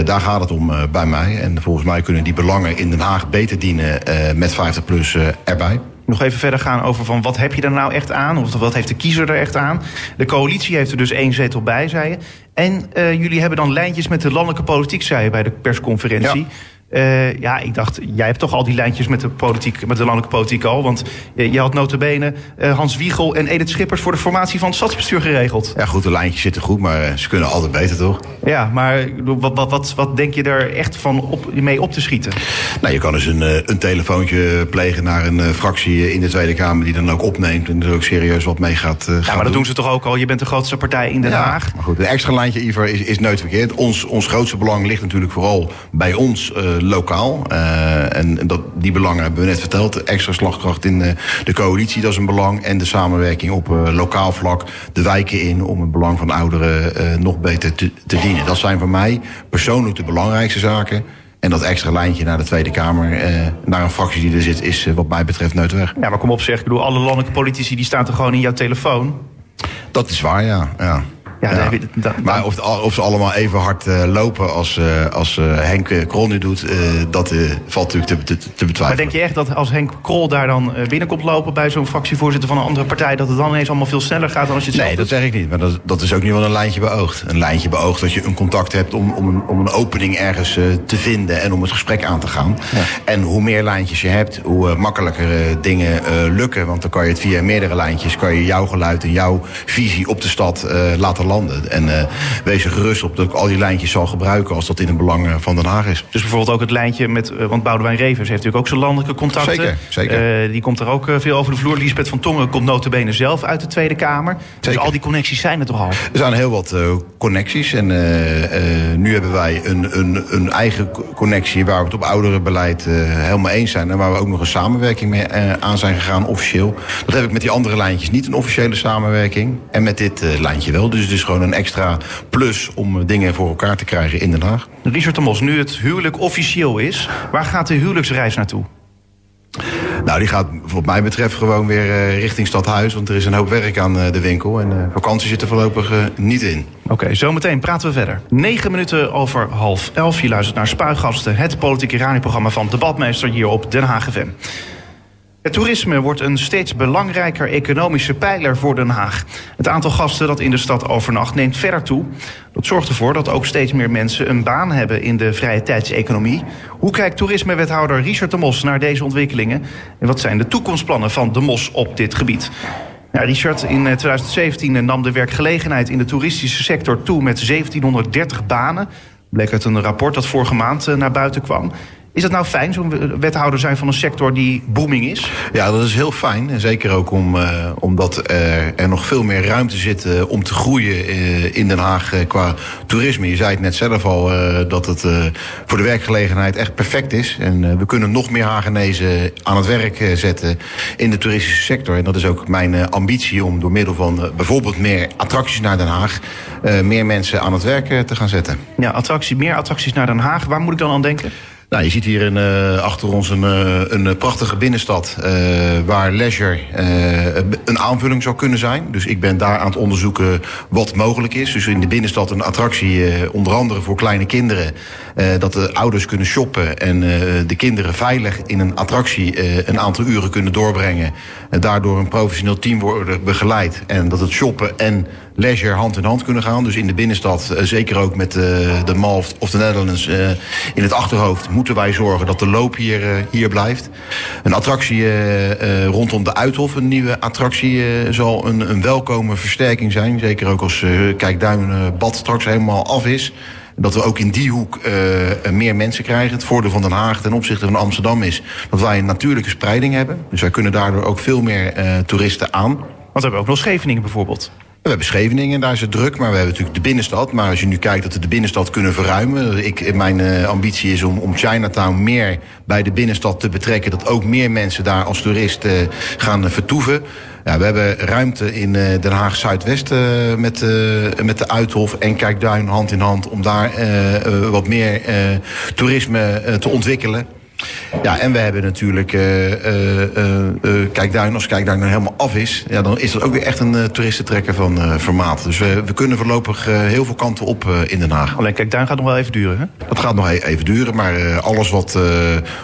daar gaat het om bij mij. En volgens mij kunnen die belangen in Den Haag beter dienen met 50 plus erbij nog even verder gaan over van wat heb je er nou echt aan? Of wat heeft de kiezer er echt aan? De coalitie heeft er dus één zetel bij, zei je. En uh, jullie hebben dan lijntjes met de landelijke politiek, zei je bij de persconferentie. Ja. Uh, ja, ik dacht, jij hebt toch al die lijntjes met de, politiek, met de landelijke politiek al. Want je had notabene uh, Hans Wiegel en Edith Schippers voor de formatie van het stadsbestuur geregeld. Ja, goed, de lijntjes zitten goed, maar ze kunnen altijd beter, toch? Ja, maar wat, wat, wat, wat denk je er echt van op, mee op te schieten? Nou, je kan dus een, een telefoontje plegen naar een fractie in de Tweede Kamer... die dan ook opneemt en er ook serieus wat mee gaat, Ja, maar dat doen ze toch ook al? Je bent de grootste partij in Den Haag. Ja, maar goed, een extra lijntje, Ivar, is, is nooit verkeerd. Ons, ons grootste belang ligt natuurlijk vooral bij ons lokaal. Uh, en dat, die belangen hebben we net verteld. Extra slagkracht in de, de coalitie, dat is een belang. En de samenwerking op lokaal vlak, de wijken in... om het belang van ouderen nog beter te, te dienen. Dat zijn voor mij persoonlijk de belangrijkste zaken... En dat extra lijntje naar de Tweede Kamer, eh, naar een fractie die er zit, is wat mij betreft noodweg. Ja, maar kom op zeg, ik bedoel, alle landelijke politici die staan er gewoon in jouw telefoon. Dat is waar, ja. ja. Ja, maar of, of, ze allemaal even hard uh, lopen als, uh, als uh, Henk Krol nu doet, dat valt natuurlijk te, te, te, betwijfelen. Maar denk je echt dat als Henk Krol daar dan binnenkomt lopen bij zo'n fractievoorzitter van een andere partij, dat het dan ineens allemaal veel sneller gaat dan als je het Nee, dat zeg ik niet. Maar dat, dat is ook niet wel een lijntje beoogd. Een lijntje beoogd dat je een contact hebt om, om, een, om een opening ergens te vinden en om het gesprek aan te gaan. Ja. En hoe meer lijntjes je hebt, hoe makkelijker dingen lukken. Want dan kan je het via meerdere lijntjes, kan je jouw geluid en jouw visie op de stad laten landen. En uh, wees er gerust op dat ik al die lijntjes zal gebruiken als dat in het belang eh, van Den Haag is. Dus bijvoorbeeld ook het lijntje met, uh, want Boudewijn Revers heeft natuurlijk ook zijn landelijke contacten. Zeker, zeker. Uh, die komt er ook veel over de vloer. Lisbeth van Tongen komt notabene zelf uit de Tweede Kamer. Dus zeker. Dus al die connecties zijn er toch al? Er zijn heel wat connecties. En nu hebben wij een, een, een, eigen connectie waar we het op ouderenbeleid helemaal eens zijn. En waar we ook nog een samenwerking mee aan zijn gegaan, officieel. Dat heb ik met die andere lijntjes niet een officiële samenwerking. En met dit lijntje wel. Dus het is gewoon een extra plus om dingen voor elkaar te krijgen in Den Haag. Richard de Mos, nu het huwelijk officieel is, waar gaat de huwelijksreis naartoe? Nou, die gaat wat mij betreft gewoon weer uh, richting Stadhuis. Want er is een hoop werk aan uh, de winkel. En uh, vakantie zit er voorlopig niet in. Oké, okay, zometeen praten we verder. Negen minuten over half elf. Je luistert naar Spuigasten, het politieke radioprogramma van Debatmeester hier op Den Haag FM. Het toerisme wordt een steeds belangrijker economische pijler voor Den Haag. Het aantal gasten dat in de stad overnacht neemt verder toe. Dat zorgt ervoor dat ook steeds meer mensen een baan hebben in de vrije tijdseconomie. Hoe kijkt toerismewethouder Richard de Mos naar deze ontwikkelingen? En wat zijn de toekomstplannen van de Mos op dit gebied? Richard, in 2017 nam de werkgelegenheid in de toeristische sector toe met 1730 banen. Bleek uit een rapport dat vorige maand naar buiten kwam. Is dat nou fijn, zo'n wethouder zijn van een sector die booming is? Ja, dat is heel fijn. En zeker ook om, uh, omdat er, er, nog veel meer ruimte zit uh, om te groeien uh, in Den Haag qua toerisme. Je zei het net zelf al dat het voor de werkgelegenheid echt perfect is. En we kunnen nog meer Hagenezen aan het werk zetten in de toeristische sector. En dat is ook mijn ambitie om door middel van bijvoorbeeld meer attracties naar Den Haag... meer mensen aan het werk te gaan zetten. Ja, attractie, meer attracties naar Den Haag. Waar moet ik dan aan denken? Nou, je ziet hier uh, achter ons een, uh, een prachtige binnenstad uh, waar leisure een aanvulling zou kunnen zijn. Dus ik ben daar aan het onderzoeken wat mogelijk is. Dus in de binnenstad een attractie, onder andere voor kleine kinderen. dat de ouders kunnen shoppen en de kinderen veilig in een attractie een aantal uren kunnen doorbrengen. En daardoor een professioneel team worden begeleid. En dat het shoppen en leisure hand in hand kunnen gaan. Dus in de binnenstad, zeker ook met de Mall of the Netherlands in het achterhoofd moeten wij zorgen dat de loop hier, hier blijft. Een attractie rondom de Uithof, een nieuwe attractie, zal een, een welkome versterking zijn. Zeker ook als Kijkduin bad straks helemaal af is. Dat we ook in die hoek meer mensen krijgen. Het voordeel van Den Haag ten opzichte van Amsterdam is dat wij een natuurlijke spreiding hebben. Dus wij kunnen daardoor ook veel meer toeristen aan. Want we hebben ook nog Scheveningen bijvoorbeeld. We hebben Scheveningen, daar is het druk, maar we hebben natuurlijk de binnenstad. Maar als je nu kijkt dat we de binnenstad kunnen verruimen... Ik, mijn uh, ambitie is om, om Chinatown meer bij de binnenstad te betrekken... dat ook meer mensen daar als toerist uh, gaan vertoeven. Ja, we hebben ruimte in uh, Den Haag Zuidwest met, met de Uithof en Kijkduin hand in hand... om daar wat meer toerisme te ontwikkelen. Ja, en we hebben natuurlijk uh, uh, Kijkduin. Als Kijkduin nou helemaal af is, ja, dan is dat ook weer echt een toeristentrekker van formaat. Dus we, we kunnen voorlopig heel veel kanten op in Den Haag. Alleen Kijkduin gaat nog wel even duren, hè? Dat gaat nog e-, even duren, maar alles wat,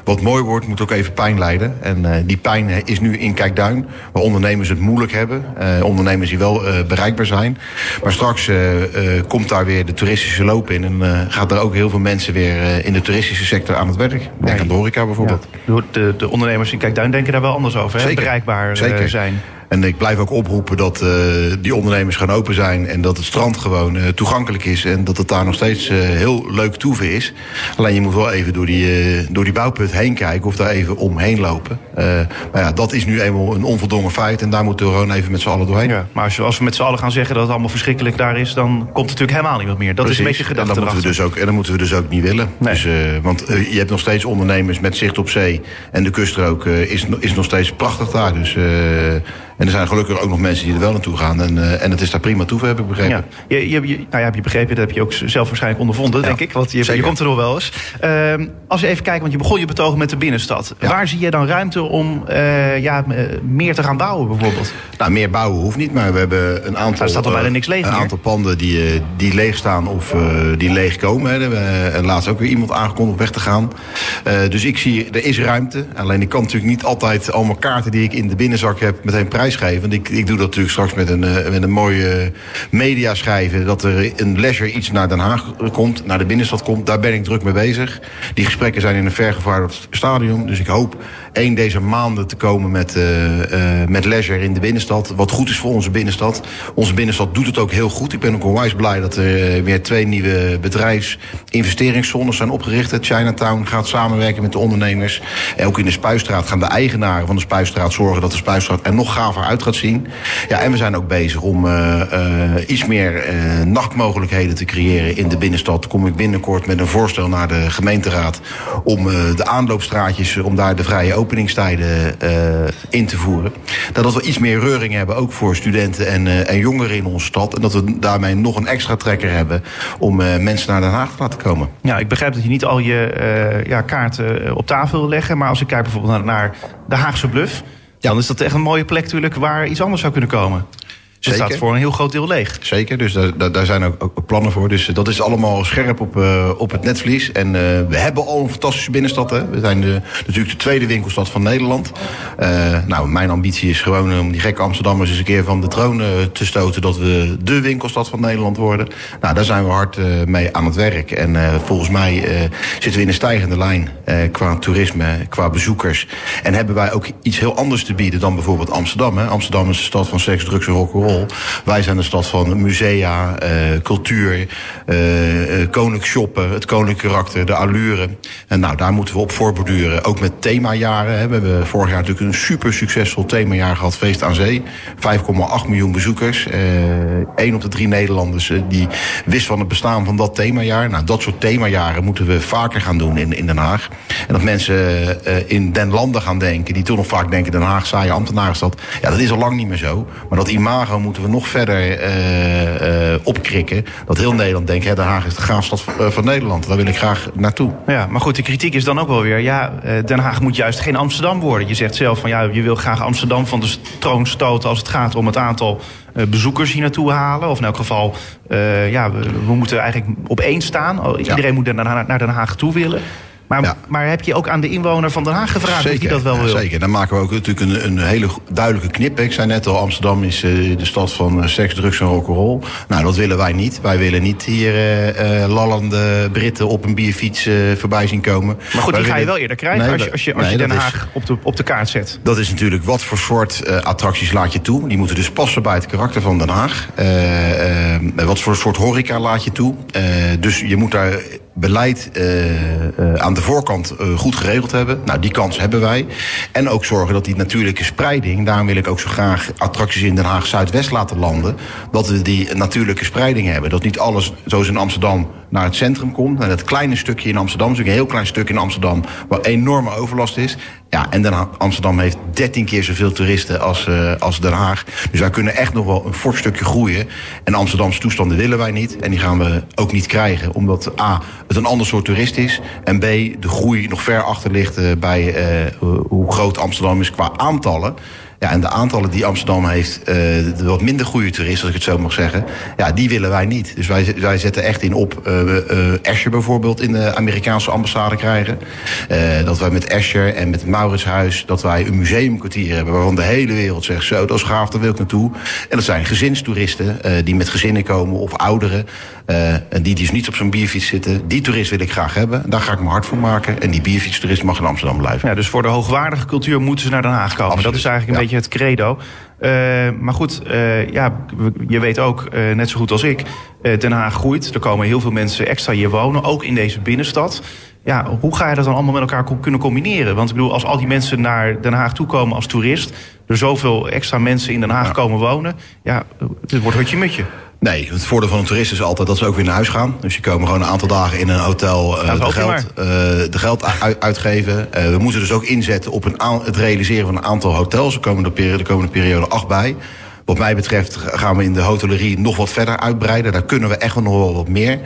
wat mooi wordt, moet ook even pijn leiden. En die pijn is nu in Kijkduin, waar ondernemers het moeilijk hebben. ondernemers die wel bereikbaar zijn. Maar straks komt daar weer de toeristische loop in. En gaat er ook heel veel mensen weer in de toeristische sector aan het werk. Denk aan de horeca bijvoorbeeld. Ja. De, de, ondernemers in Kijkduin denken daar wel anders over. Hè? Bereikbaar Zeker. zijn. En ik blijf ook oproepen dat uh, die ondernemers gaan open zijn. En dat het strand gewoon uh, toegankelijk is. En dat het daar nog steeds uh, heel leuk toeven is. Alleen je moet wel even door die, door die bouwput heen kijken. Of daar even omheen lopen. maar ja, dat is nu eenmaal een onvoldongen feit. En daar moeten we gewoon even met z'n allen doorheen. Ja, maar als, we met z'n allen gaan zeggen dat het allemaal verschrikkelijk daar is. Dan komt het natuurlijk helemaal niet meer. Dat is een beetje gedachte en dat moeten we dus ook En dat moeten we dus ook niet willen. Nee. Dus, want je hebt nog steeds ondernemers met zicht op zee. En de kuststrook is, is nog steeds prachtig daar. Dus... En er zijn gelukkig ook nog mensen die er wel naartoe gaan. En, uh, en het is daar prima toe, heb ik begrepen. Ja. Je, je, nou ja, heb je begrepen, dat heb je ook zelf waarschijnlijk ondervonden, denk ik. Want je, je, komt er nog wel eens. Uh, als we even kijken, want je begon je betogen met de binnenstad. Waar zie je dan ruimte om uh, ja, meer te gaan bouwen, bijvoorbeeld? Nou, meer bouwen hoeft niet, maar we hebben een aantal... Er staat al bijna niks leeg Een aantal panden die, die leeg staan of die leeg komen. Hè. En laatst ook weer iemand aangekondigd weg te gaan. dus ik zie, er is ruimte. Alleen ik kan natuurlijk niet altijd allemaal kaarten die ik in de binnenzak heb meteen prijs prijsgeven. Want ik, ik doe dat natuurlijk straks met een, uh, met een mooie media schrijven. Dat er een leisure iets naar Den Haag komt, naar de binnenstad komt. Daar ben ik druk mee bezig. Die gesprekken zijn in een vergevaardigd stadium. Dus ik hoop één deze maanden te komen met, uh, uh, met leisure in de binnenstad. Wat goed is voor onze binnenstad. Onze binnenstad doet het ook heel goed. Ik ben ook onwijs blij dat er weer twee nieuwe bedrijfsinvesteringszones zijn opgericht. Chinatown gaat samenwerken met de ondernemers. En ook in de Spuistraat gaan de eigenaren van de Spuistraat zorgen dat de Spuistraat er nog gaver uit gaat zien. Ja, en we zijn ook bezig om iets meer nachtmogelijkheden te creëren in de binnenstad. Kom ik binnenkort met een voorstel naar de gemeenteraad om de aanloopstraatjes, om daar de vrije openingstijden in te voeren. Dat we iets meer reuring hebben, ook voor studenten en, en jongeren in onze stad. En dat we daarmee nog een extra trekker hebben om mensen naar Den Haag te laten komen. Ja, ik begrijp dat je niet al je ja, kaarten op tafel wil leggen. Maar als ik kijk bijvoorbeeld naar, naar de Haagse Bluff. Ja, dan is dat echt een mooie plek natuurlijk waar iets anders zou kunnen komen. Het staat voor een heel groot deel leeg. Zeker, dus daar, daar zijn ook, ook, plannen voor. Dus dat is allemaal scherp op, uh, op het netvlies. En uh, we hebben al een fantastische binnenstad. Hè. We zijn de, natuurlijk de tweede winkelstad van Nederland. Uh, nou, mijn ambitie is gewoon om die gekke Amsterdammers eens een keer van de troon te stoten. Dat we de winkelstad van Nederland worden. Nou, daar zijn we hard mee aan het werk. En volgens mij zitten we in een stijgende lijn qua toerisme, qua bezoekers. En hebben wij ook iets heel anders te bieden dan bijvoorbeeld Amsterdam. Hè. Amsterdam is de stad van seks, drugs en rock'n'roll. Wij zijn de stad van musea, uh, cultuur, uh, koninklijk shoppen, het koninklijk karakter, de allure. En nou, daar moeten we op voorborduren. Ook met themajaren. Hè. We hebben vorig jaar natuurlijk een super succesvol themajaar gehad, Feest aan Zee. 5,8 miljoen bezoekers. Eén op de drie Nederlanders die wist van het bestaan van dat themajaar. Nou, dat soort themajaren moeten we vaker gaan doen in, in Den Haag. En dat mensen in den landen gaan denken, die toch nog vaak denken Den Haag, saaie ambtenarenstad. Ja, dat is al lang niet meer zo. Maar dat imago moeten we nog verder uh, uh, opkrikken. Dat heel Nederland denkt, hè, Den Haag is de graafstad van, van Nederland. Daar wil ik graag naartoe. Ja, maar goed, de kritiek is dan ook wel weer... ja, Den Haag moet juist geen Amsterdam worden. Je zegt zelf van ja, je wil graag Amsterdam van de troon stoten... als het gaat om het aantal bezoekers hier naartoe halen. Of in elk geval, ja, we, we, moeten eigenlijk op één staan. Iedereen ja. moet naar Den Haag toe willen. Maar, maar heb je ook aan de inwoner van Den Haag gevraagd zeker, of die dat wel wil? Zeker, dan maken we ook natuurlijk een, een hele duidelijke knip. Ik zei net al, Amsterdam is uh, de stad van uh, seks, drugs en rock'n'roll. Nou, dat willen wij niet. Wij willen niet hier uh, lallende Britten op een bierfiets voorbij zien komen. Maar goed, die ga je wel eerder krijgen nee, als je, als je, als nee, je Den Haag is, op, de, op de kaart zet. Dat is natuurlijk wat voor soort attracties laat je toe. Die moeten dus passen bij het karakter van Den Haag. wat voor soort horeca laat je toe. dus je moet daar beleid uh, uh, aan de voorkant uh, goed geregeld hebben. Nou, die kans hebben wij. En ook zorgen dat die natuurlijke spreiding... daarom wil ik ook zo graag attracties in Den Haag Zuidwest laten landen... dat we die natuurlijke spreiding hebben. Dat niet alles, zoals in Amsterdam naar het centrum komt. Naar dat kleine stukje in Amsterdam. Dus een heel klein stuk in Amsterdam waar enorme overlast is. Ja, en Den Amsterdam heeft 13 keer zoveel toeristen als, uh, als Den Haag. Dus wij kunnen echt nog wel een fors stukje groeien. En Amsterdamse toestanden willen wij niet. En die gaan we ook niet krijgen. Omdat A, het een ander soort toerist is. En B, de groei nog ver achter ligt uh, bij uh, hoe groot Amsterdam is qua aantallen. Ja, en de aantallen die Amsterdam heeft, uh, de wat minder goede toeristen, als ik het zo mag zeggen, ja, die willen wij niet. Dus wij, wij zetten echt in op uh, uh, Escher bijvoorbeeld in de Amerikaanse ambassade krijgen. dat wij met Escher en met Mauritshuis, dat wij een museumkwartier hebben waarvan de hele wereld zegt, zo, dat is gaaf, daar wil ik naartoe. En dat zijn gezinstoeristen die met gezinnen komen of ouderen. en die dus niet op zo'n bierfiets zitten. Die toerist wil ik graag hebben. Daar ga ik me hard voor maken. En die bierfietstoerist mag in Amsterdam blijven. Ja, dus voor de hoogwaardige cultuur moeten ze naar Den Haag komen. Absoluut. Dat is eigenlijk een ja. beetje het credo. Uh, maar goed, uh, ja, je weet ook, uh, net zo goed als ik, Den Haag groeit. Er komen heel veel mensen extra hier wonen, ook in deze binnenstad. Ja, hoe ga je dat dan allemaal met elkaar kunnen combineren? Want ik bedoel, als al die mensen naar Den Haag toe komen als toerist... er zoveel extra mensen in Den Haag ja. komen wonen... ja, het wordt hutje mutje. Nee, het voordeel van een toerist is altijd dat ze ook weer naar huis gaan. Dus je komen gewoon een aantal dagen in een hotel uh, de, geld, uh, de geld uitgeven. Uh, we moeten dus ook inzetten op een het realiseren van een aantal hotels. Er komen de, periode, de komende periode acht bij. Wat mij betreft gaan we in de hotellerie nog wat verder uitbreiden. Daar kunnen we echt nog wel wat meer.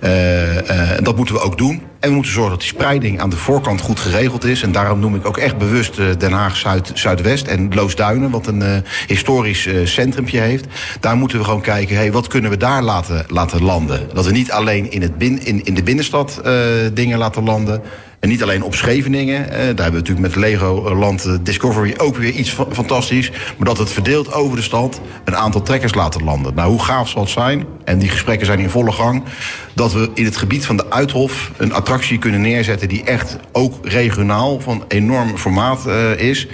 En dat moeten we ook doen. En we moeten zorgen dat die spreiding aan de voorkant goed geregeld is. En daarom noem ik ook echt bewust Den Haag Zuid, Zuidwest en Loosduinen, wat een historisch uh, heeft. Daar moeten we gewoon kijken, hey, wat kunnen we daar laten, laten landen? Dat we niet alleen in, het bin, in, in de binnenstad dingen laten landen. En niet alleen op Scheveningen. Uh, daar hebben we natuurlijk met Legoland Discovery ook weer iets fantastisch. Maar dat het verdeeld over de stad een aantal trekkers laten landen. Nou, hoe gaaf zal het zijn? En die gesprekken zijn in volle gang. Dat we in het gebied van de Uithof een attractie kunnen neerzetten... die echt ook regionaal van enorm formaat uh, is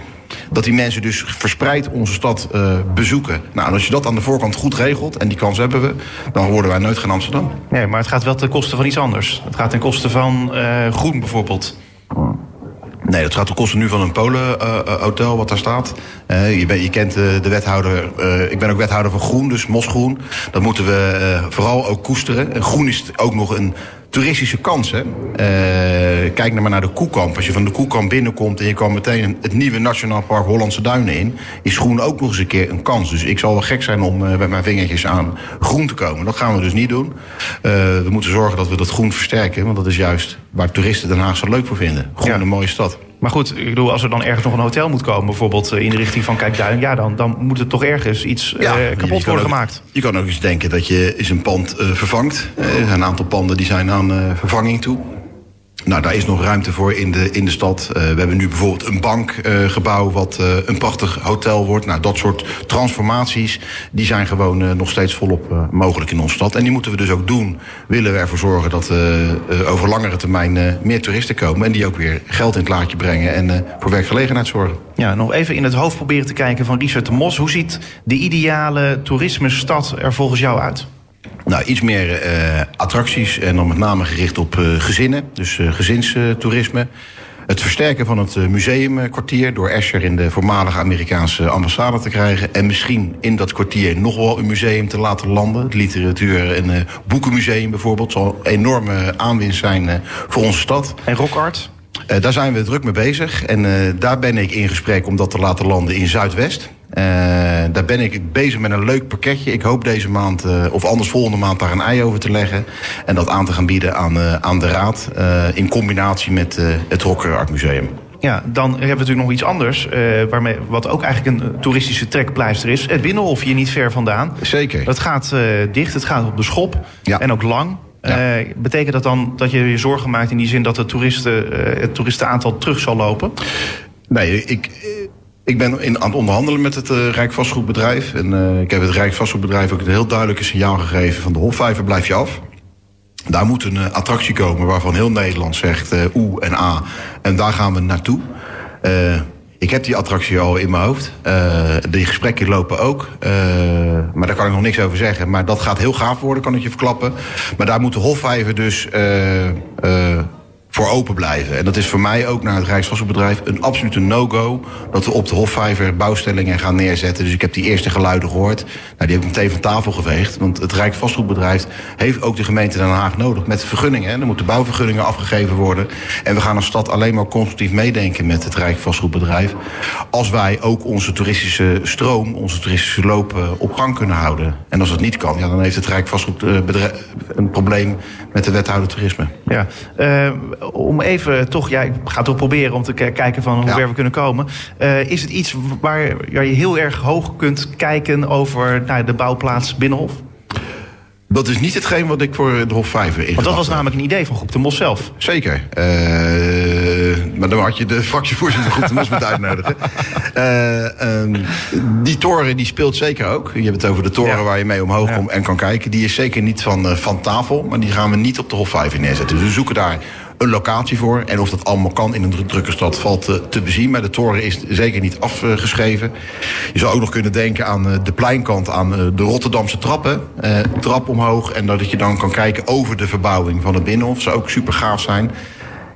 dat die mensen dus verspreid onze stad uh, bezoeken. Nou, en als je dat aan de voorkant goed regelt, en die kans hebben we... dan worden wij nooit geen Amsterdam. Nee, maar het gaat wel ten koste van iets anders. Het gaat ten koste van uh, groen bijvoorbeeld. Nee, dat gaat ten koste nu van een Polen-hotel uh, wat daar staat. Uh, je, ben, je, kent uh, de wethouder. ik ben ook wethouder van Groen, dus Mosgroen. Dat moeten we vooral ook koesteren. En groen is ook nog een toeristische kans. Hè? kijk nou maar naar de Koekamp. Als je van de Koekamp binnenkomt en je kan meteen het nieuwe Nationaal Park Hollandse Duinen in... is groen ook nog eens een keer een kans. Dus ik zal wel gek zijn om met mijn vingertjes aan groen te komen. Dat gaan we dus niet doen. we moeten zorgen dat we dat groen versterken. Want dat is juist waar toeristen Den Haag zo leuk voor vinden. Groen ja. een mooie stad. Maar goed, ik bedoel, als er dan ergens nog een hotel moet komen, bijvoorbeeld in de richting van Kijkduin, ja, dan, dan moet het toch ergens iets ja, uh, kapot worden ook, gemaakt. Je kan ook eens denken dat je eens een pand uh, vervangt. Uh, er zijn een aantal panden die zijn aan vervanging toe. Nou, daar is nog ruimte voor in de, in de stad. Uh, we hebben nu bijvoorbeeld een bankgebouw uh, wat uh, een prachtig hotel wordt. Nou, dat soort transformaties, die zijn gewoon nog steeds volop mogelijk in onze stad. En die moeten we dus ook doen. Willen we ervoor zorgen dat over langere termijn meer toeristen komen... en die ook weer geld in het laadje brengen en voor werkgelegenheid zorgen. Ja, nog even in het hoofd proberen te kijken van Richard de Mos. Hoe ziet de ideale toerismestad er volgens jou uit? Nou, iets meer uh, attracties en dan met name gericht op uh, gezinnen. Dus uh, gezinstoerisme. Het versterken van het museumkwartier door Escher in de voormalige Amerikaanse ambassade te krijgen. En misschien in dat kwartier nog wel een museum te laten landen. Het literatuur- en boekenmuseum bijvoorbeeld. zal een enorme aanwinst zijn voor onze stad. En rockart? Daar zijn we druk mee bezig. En daar ben ik in gesprek om dat te laten landen in Zuidwest. Uh, daar ben ik bezig met een leuk pakketje. Ik hoop deze maand, of anders volgende maand, daar een ei over te leggen. En dat aan te gaan bieden aan, aan de Raad. in combinatie met het Rocker Art Museum. Ja, dan hebben we natuurlijk nog iets anders. waarmee, wat ook eigenlijk een toeristische trekpleister is. Het Binnenhof hier niet ver vandaan. Zeker. Dat gaat dicht, het gaat op de schop. Ja. En ook lang. Ja. Uh, betekent dat dan dat je je zorgen maakt in die zin dat het, toeristen, uh, het toeristenaantal terug zal lopen? Nee, ik, ik ben in, aan het onderhandelen met het uh. En ik heb het Rijksvastgoedbedrijf ook een heel duidelijke signaal gegeven van de Hofvijver blijf je af. Daar moet een attractie komen waarvan heel Nederland zegt oe en a. En daar gaan we naartoe. Ik heb die attractie al in mijn hoofd. Die gesprekken lopen ook. Maar daar kan ik nog niks over zeggen. Maar dat gaat heel gaaf worden, kan ik je verklappen. Maar daar moet de Hofvijver dus voor open blijven. En dat is voor mij ook naar het Rijksvastgoedbedrijf een absolute no-go. Dat we op de Hofvijver bouwstellingen gaan neerzetten. Dus ik heb die eerste geluiden gehoord. Nou, die heb ik meteen van tafel geveegd. Want het Rijksvastgoedbedrijf heeft ook de gemeente Den Haag nodig. Met vergunningen. Er moeten bouwvergunningen afgegeven worden. En we gaan als stad alleen maar constructief meedenken met het Rijksvastgoedbedrijf. Als wij ook onze toeristische stroom, onze toeristische loop eh, op gang kunnen houden. En als dat niet kan, ja, dan heeft het Rijksvastgoedbedrijf een probleem met de wethouder toerisme. Ja, uh, om even toch, ja, ik ga toch proberen om te kijken van hoe ja. ver we kunnen komen. Uh, is het iets waar je heel erg hoog kunt kijken over nou, de bouwplaats Binnenhof? Dat is niet hetgeen wat ik voor de Hof 5 in. Want dat was namelijk een idee van Groep de Mos zelf. Zeker. Uh, maar dan had je de fractievoorzitter van Groep de Mos moeten uitnodigen. Uh, um, die toren die speelt zeker ook. Je hebt het over de toren ja. waar je mee omhoog ja. komt en kan kijken. Die is zeker niet van, uh, van tafel. Maar die gaan we niet op de Hof 5 neerzetten. Dus we zoeken daar een locatie voor. En of dat allemaal kan in een drukke stad valt te, te bezien. Maar de toren is zeker niet afgeschreven. Je zou ook nog kunnen denken aan de pleinkant, aan de Rotterdamse trappen. Uh, trap omhoog. En dat je dan kan kijken over de verbouwing van het Binnenhof. Zou ook super gaaf zijn.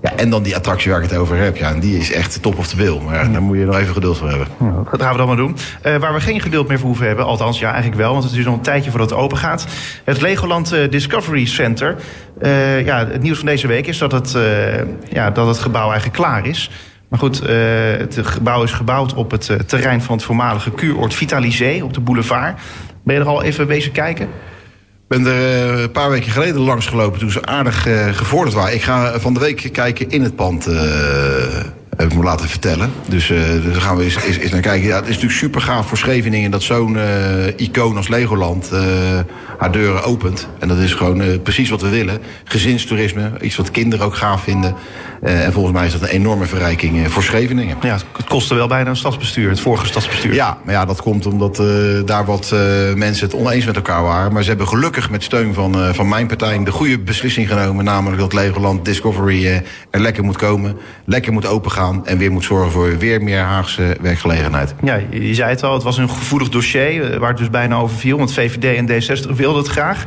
Ja, en dan die attractie waar ik het over heb. Ja, en die is echt top of the bill. Maar ja, daar moet je nog even geduld voor hebben. Nou, dat gaan we dan maar doen. Uh, waar we geen geduld meer voor hoeven hebben, althans ja, eigenlijk wel, want het is nog een tijdje voordat het open gaat. Het Legoland uh, Discovery Center. Uh, ja, het nieuws van deze week is dat het, ja, dat het gebouw eigenlijk klaar is. Maar goed, het gebouw is gebouwd op het terrein van het voormalige kuuroord Vitalisé op de boulevard. Ben je er al even bezig kijken? Ben er een paar weken geleden langs gelopen toen ze aardig uh, gevorderd waren. Ik ga van de week kijken in het pand. Uh, heb ik me laten vertellen. Dus uh, daar gaan we eens, eens, eens, naar kijken. Ja, het is natuurlijk super gaaf voor Scheveningen dat zo'n icoon als Legoland haar deuren opent. En dat is gewoon precies wat we willen. Gezinstoerisme, iets wat kinderen ook gaaf vinden. en volgens mij is dat een enorme verrijking voor Scheveningen. Ja, het kostte wel bijna een stadsbestuur, het vorige stadsbestuur. Ja, maar ja, dat komt omdat daar wat mensen het oneens met elkaar waren. Maar ze hebben gelukkig met steun van, van mijn partij de goede beslissing genomen. Namelijk dat Legoland Discovery er lekker moet komen. Lekker moet opengaan. En weer moet zorgen voor weer meer Haagse werkgelegenheid. Ja, je zei het al, het was een gevoelig dossier waar het dus bijna over viel. Want VVD en D60 wilden het graag.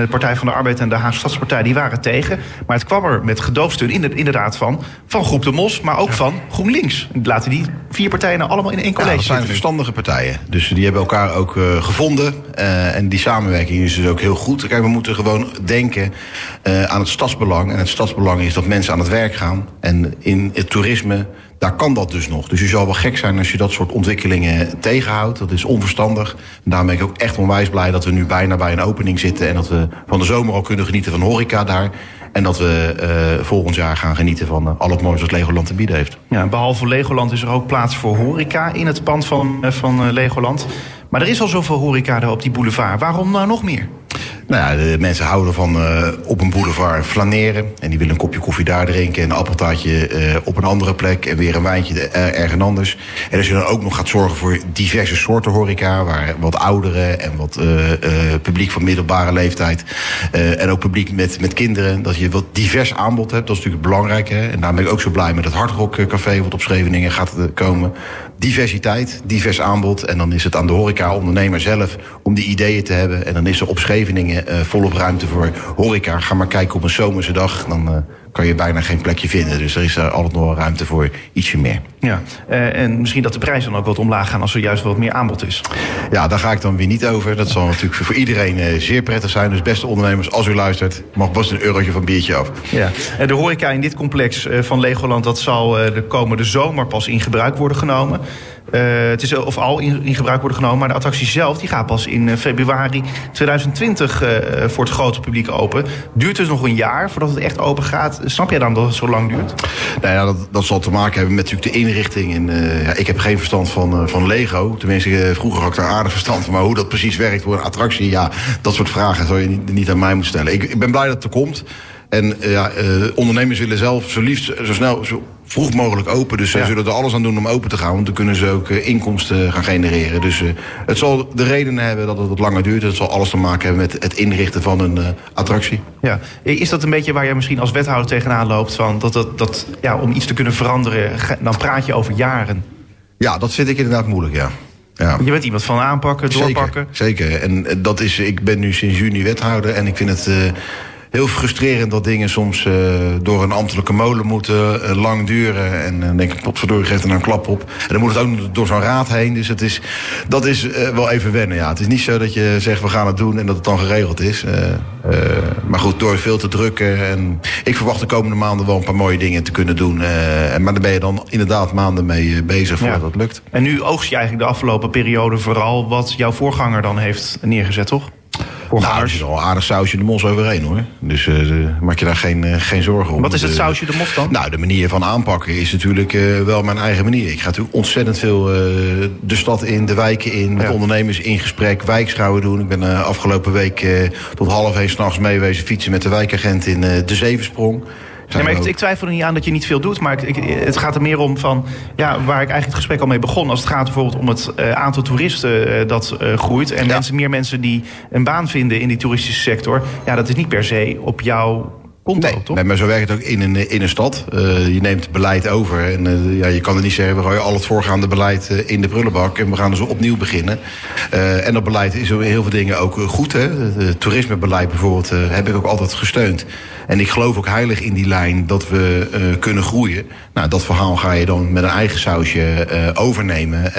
De Partij van de Arbeid en de Haagse Stadspartij die waren tegen. Maar het kwam er met gedoogsteun inderdaad van. Van Groep de Mos, maar ook ja. van GroenLinks. Laten die vier partijen nou allemaal in één college ja, dat zijn zitten. verstandige partijen. Dus die hebben elkaar ook uh, gevonden. Uh, en die samenwerking is dus ook heel goed. Kijk, we moeten gewoon denken uh, aan het stadsbelang. En het stadsbelang is dat mensen aan het werk gaan. En in het toerisme daar kan dat dus nog. Dus je zal wel gek zijn als je dat soort ontwikkelingen tegenhoudt. Dat is onverstandig. En daarom ben ik ook echt onwijs blij dat we nu bijna bij een opening zitten. En dat we van de zomer al kunnen genieten van horeca daar. En dat we uh, volgend jaar gaan genieten van uh, al het moois wat Legoland te bieden heeft. Ja, behalve Legoland is er ook plaats voor horeca in het pand van, uh, van Legoland. Maar er is al zoveel horeca daar op die boulevard. Waarom nou nog meer? Nou ja, de mensen houden van uh, op een boulevard flaneren. En die willen een kopje koffie daar drinken. En een appeltaartje uh, op een andere plek. En weer een wijntje uh, ergens anders. En als je dan ook nog gaat zorgen voor diverse soorten horeca. Waar wat ouderen en wat publiek van middelbare leeftijd. en ook publiek met, met kinderen. Dat je wat divers aanbod hebt. Dat is natuurlijk belangrijk. Hè? En daarom ben ik ook zo blij met het Hardrock Café. Wat op Scheveningen gaat komen. Diversiteit, divers aanbod. En dan is het aan de horeca-ondernemer zelf om die ideeën te hebben. En dan is er op Scheveningen uh, volop ruimte voor horeca. Ga maar kijken op een zomerse dag. Dan uh, kan je bijna geen plekje vinden. Dus er is daar altijd nog wel ruimte voor ietsje meer. Ja, uh, en misschien dat de prijzen dan ook wat omlaag gaan als er juist wat meer aanbod is. Ja, daar ga ik dan weer niet over. Dat zal natuurlijk voor iedereen zeer prettig zijn. Dus beste ondernemers, als u luistert, mag best een eurotje van biertje af. Ja, en de horeca in dit complex van Legoland, dat zal de komende zomer pas in gebruik worden genomen. Uh, het is of al in, gebruik worden genomen, maar de attractie zelf die gaat pas in uh, februari 2020 uh, voor het grote publiek open. Duurt dus nog een jaar voordat het echt open gaat. Snap jij dan dat het zo lang duurt? Nou ja, dat, dat zal te maken hebben met natuurlijk de inrichting. En, ja, ik heb geen verstand van, van Lego. Tenminste, vroeger had ik daar aardig verstand van. Maar hoe dat precies werkt voor een attractie, ja, dat soort vragen zou je niet, niet aan mij moeten stellen. Ik, ik ben blij dat het er komt. En ja, ondernemers willen zelf zo liefst zo snel, zo vroeg mogelijk open. Dus ja. ze zullen er alles aan doen om open te gaan. Want dan kunnen ze ook uh, inkomsten gaan genereren. Dus uh, het zal de reden hebben dat het wat langer duurt. Het zal alles te maken hebben met het inrichten van een uh, attractie. Ja. Is dat een beetje waar jij misschien als wethouder tegenaan loopt? Van dat, dat, dat, ja, om iets te kunnen veranderen, dan praat je over jaren. Ja, dat vind ik inderdaad moeilijk, ja. Ja. Je bent iemand van aanpakken, doorpakken. Zeker, zeker. En dat is, ik ben nu sinds juni wethouder en ik vind het heel frustrerend dat dingen soms door een ambtelijke molen moeten, lang duren. En dan denk ik, potverdorie, geeft er nou een klap op. En dan moet het ook door zo'n raad heen. Dus het is, dat is wel even wennen, ja. Het is niet zo dat je zegt, we gaan het doen en dat het dan geregeld is. maar goed, door veel te drukken. En ik verwacht de komende maanden wel een paar mooie dingen te kunnen doen. maar daar ben je dan inderdaad maanden mee bezig voordat ja. dat lukt. En nu oogst je eigenlijk de afgelopen periode vooral wat jouw voorganger dan heeft neergezet, toch? Nou, er is al een aardig sausje de mos overheen hoor. Dus uh, maak je daar geen, uh, geen zorgen om. Wat is het sausje de mos dan? Nou, de manier van aanpakken is natuurlijk uh, wel mijn eigen manier. Ik ga natuurlijk ontzettend veel de stad in, de wijken in, met ja. ondernemers in gesprek, wijkschouwen doen. Ik ben afgelopen week tot half één s'nachts meewezen fietsen met de wijkagent in de Zevensprong. Maar ik, ik, twijfel er niet aan dat je niet veel doet. Maar ik, het gaat er meer om van ja, waar ik eigenlijk het gesprek al mee begon. Als het gaat bijvoorbeeld om het uh, aantal toeristen uh, dat uh, groeit. En ja. mensen, meer mensen die een baan vinden in die toeristische sector. Ja, dat is niet per se op jouw Konto, nee, toch? nee, maar zo werkt het ook in een, in een stad. Uh, je neemt beleid over en uh, ja, je kan er niet zeggen... we gooien al het voorgaande beleid uh, in de prullenbak... en we gaan dus opnieuw beginnen. en dat beleid is in heel veel dingen ook goed. Hè? Het toerismebeleid bijvoorbeeld heb ik ook altijd gesteund. En ik geloof ook heilig in die lijn dat we kunnen groeien. Nou, dat verhaal ga je dan met een eigen sausje overnemen...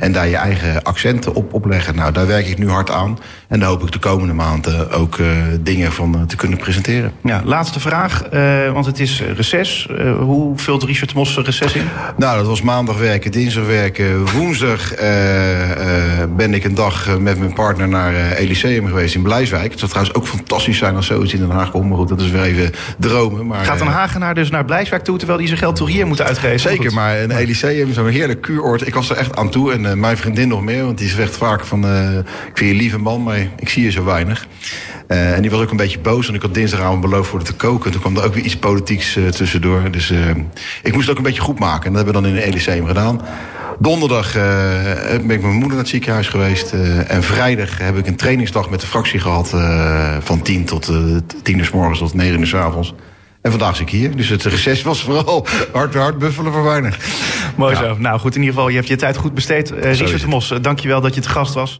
en daar je eigen accenten op, op leggen. Nou, daar werk ik nu hard aan. En daar hoop ik de komende maanden ook dingen van te kunnen presenteren. Ja, laatste laatste vraag, uh, want het is reces. Uh, hoe vult Richard Mos reces in? Nou, dat was maandag werken, dinsdag werken. Woensdag uh, ben ik een dag met mijn partner naar Elyseum geweest in Blijswijk. Het zou trouwens ook fantastisch zijn als zoiets in Den Haag komt. Maar goed, dat is weer even dromen. Maar, Gaat een Hagenaar dus naar Blijswijk toe... terwijl hij zijn geld toch hier moet uitgeven? Zeker, maar een Elyseum, zo'n heerlijk kuuroord. Ik was er echt aan toe en mijn vriendin nog meer. Want die zegt vaak van... ik vind je lieve man, maar ik zie je zo weinig. En die was ook een beetje boos, want ik had dinsdagavond beloofd voor te koken. Toen kwam er ook weer iets politieks uh, tussendoor. Dus uh, ik moest het ook een beetje goed maken. En dat hebben we dan in de Elyseum gedaan. Donderdag ben ik met mijn moeder naar het ziekenhuis geweest. en vrijdag heb ik een trainingsdag met de fractie gehad. van 10 tot 10 uur s morgens tot 9 uur s avonds. En vandaag zit ik hier. Dus het reces was vooral hard, hard buffelen voor weinig. Mooi ja. zo. Nou goed, in ieder geval, je hebt je tijd goed besteed. Richard de Mos, dankjewel dat je te gast was.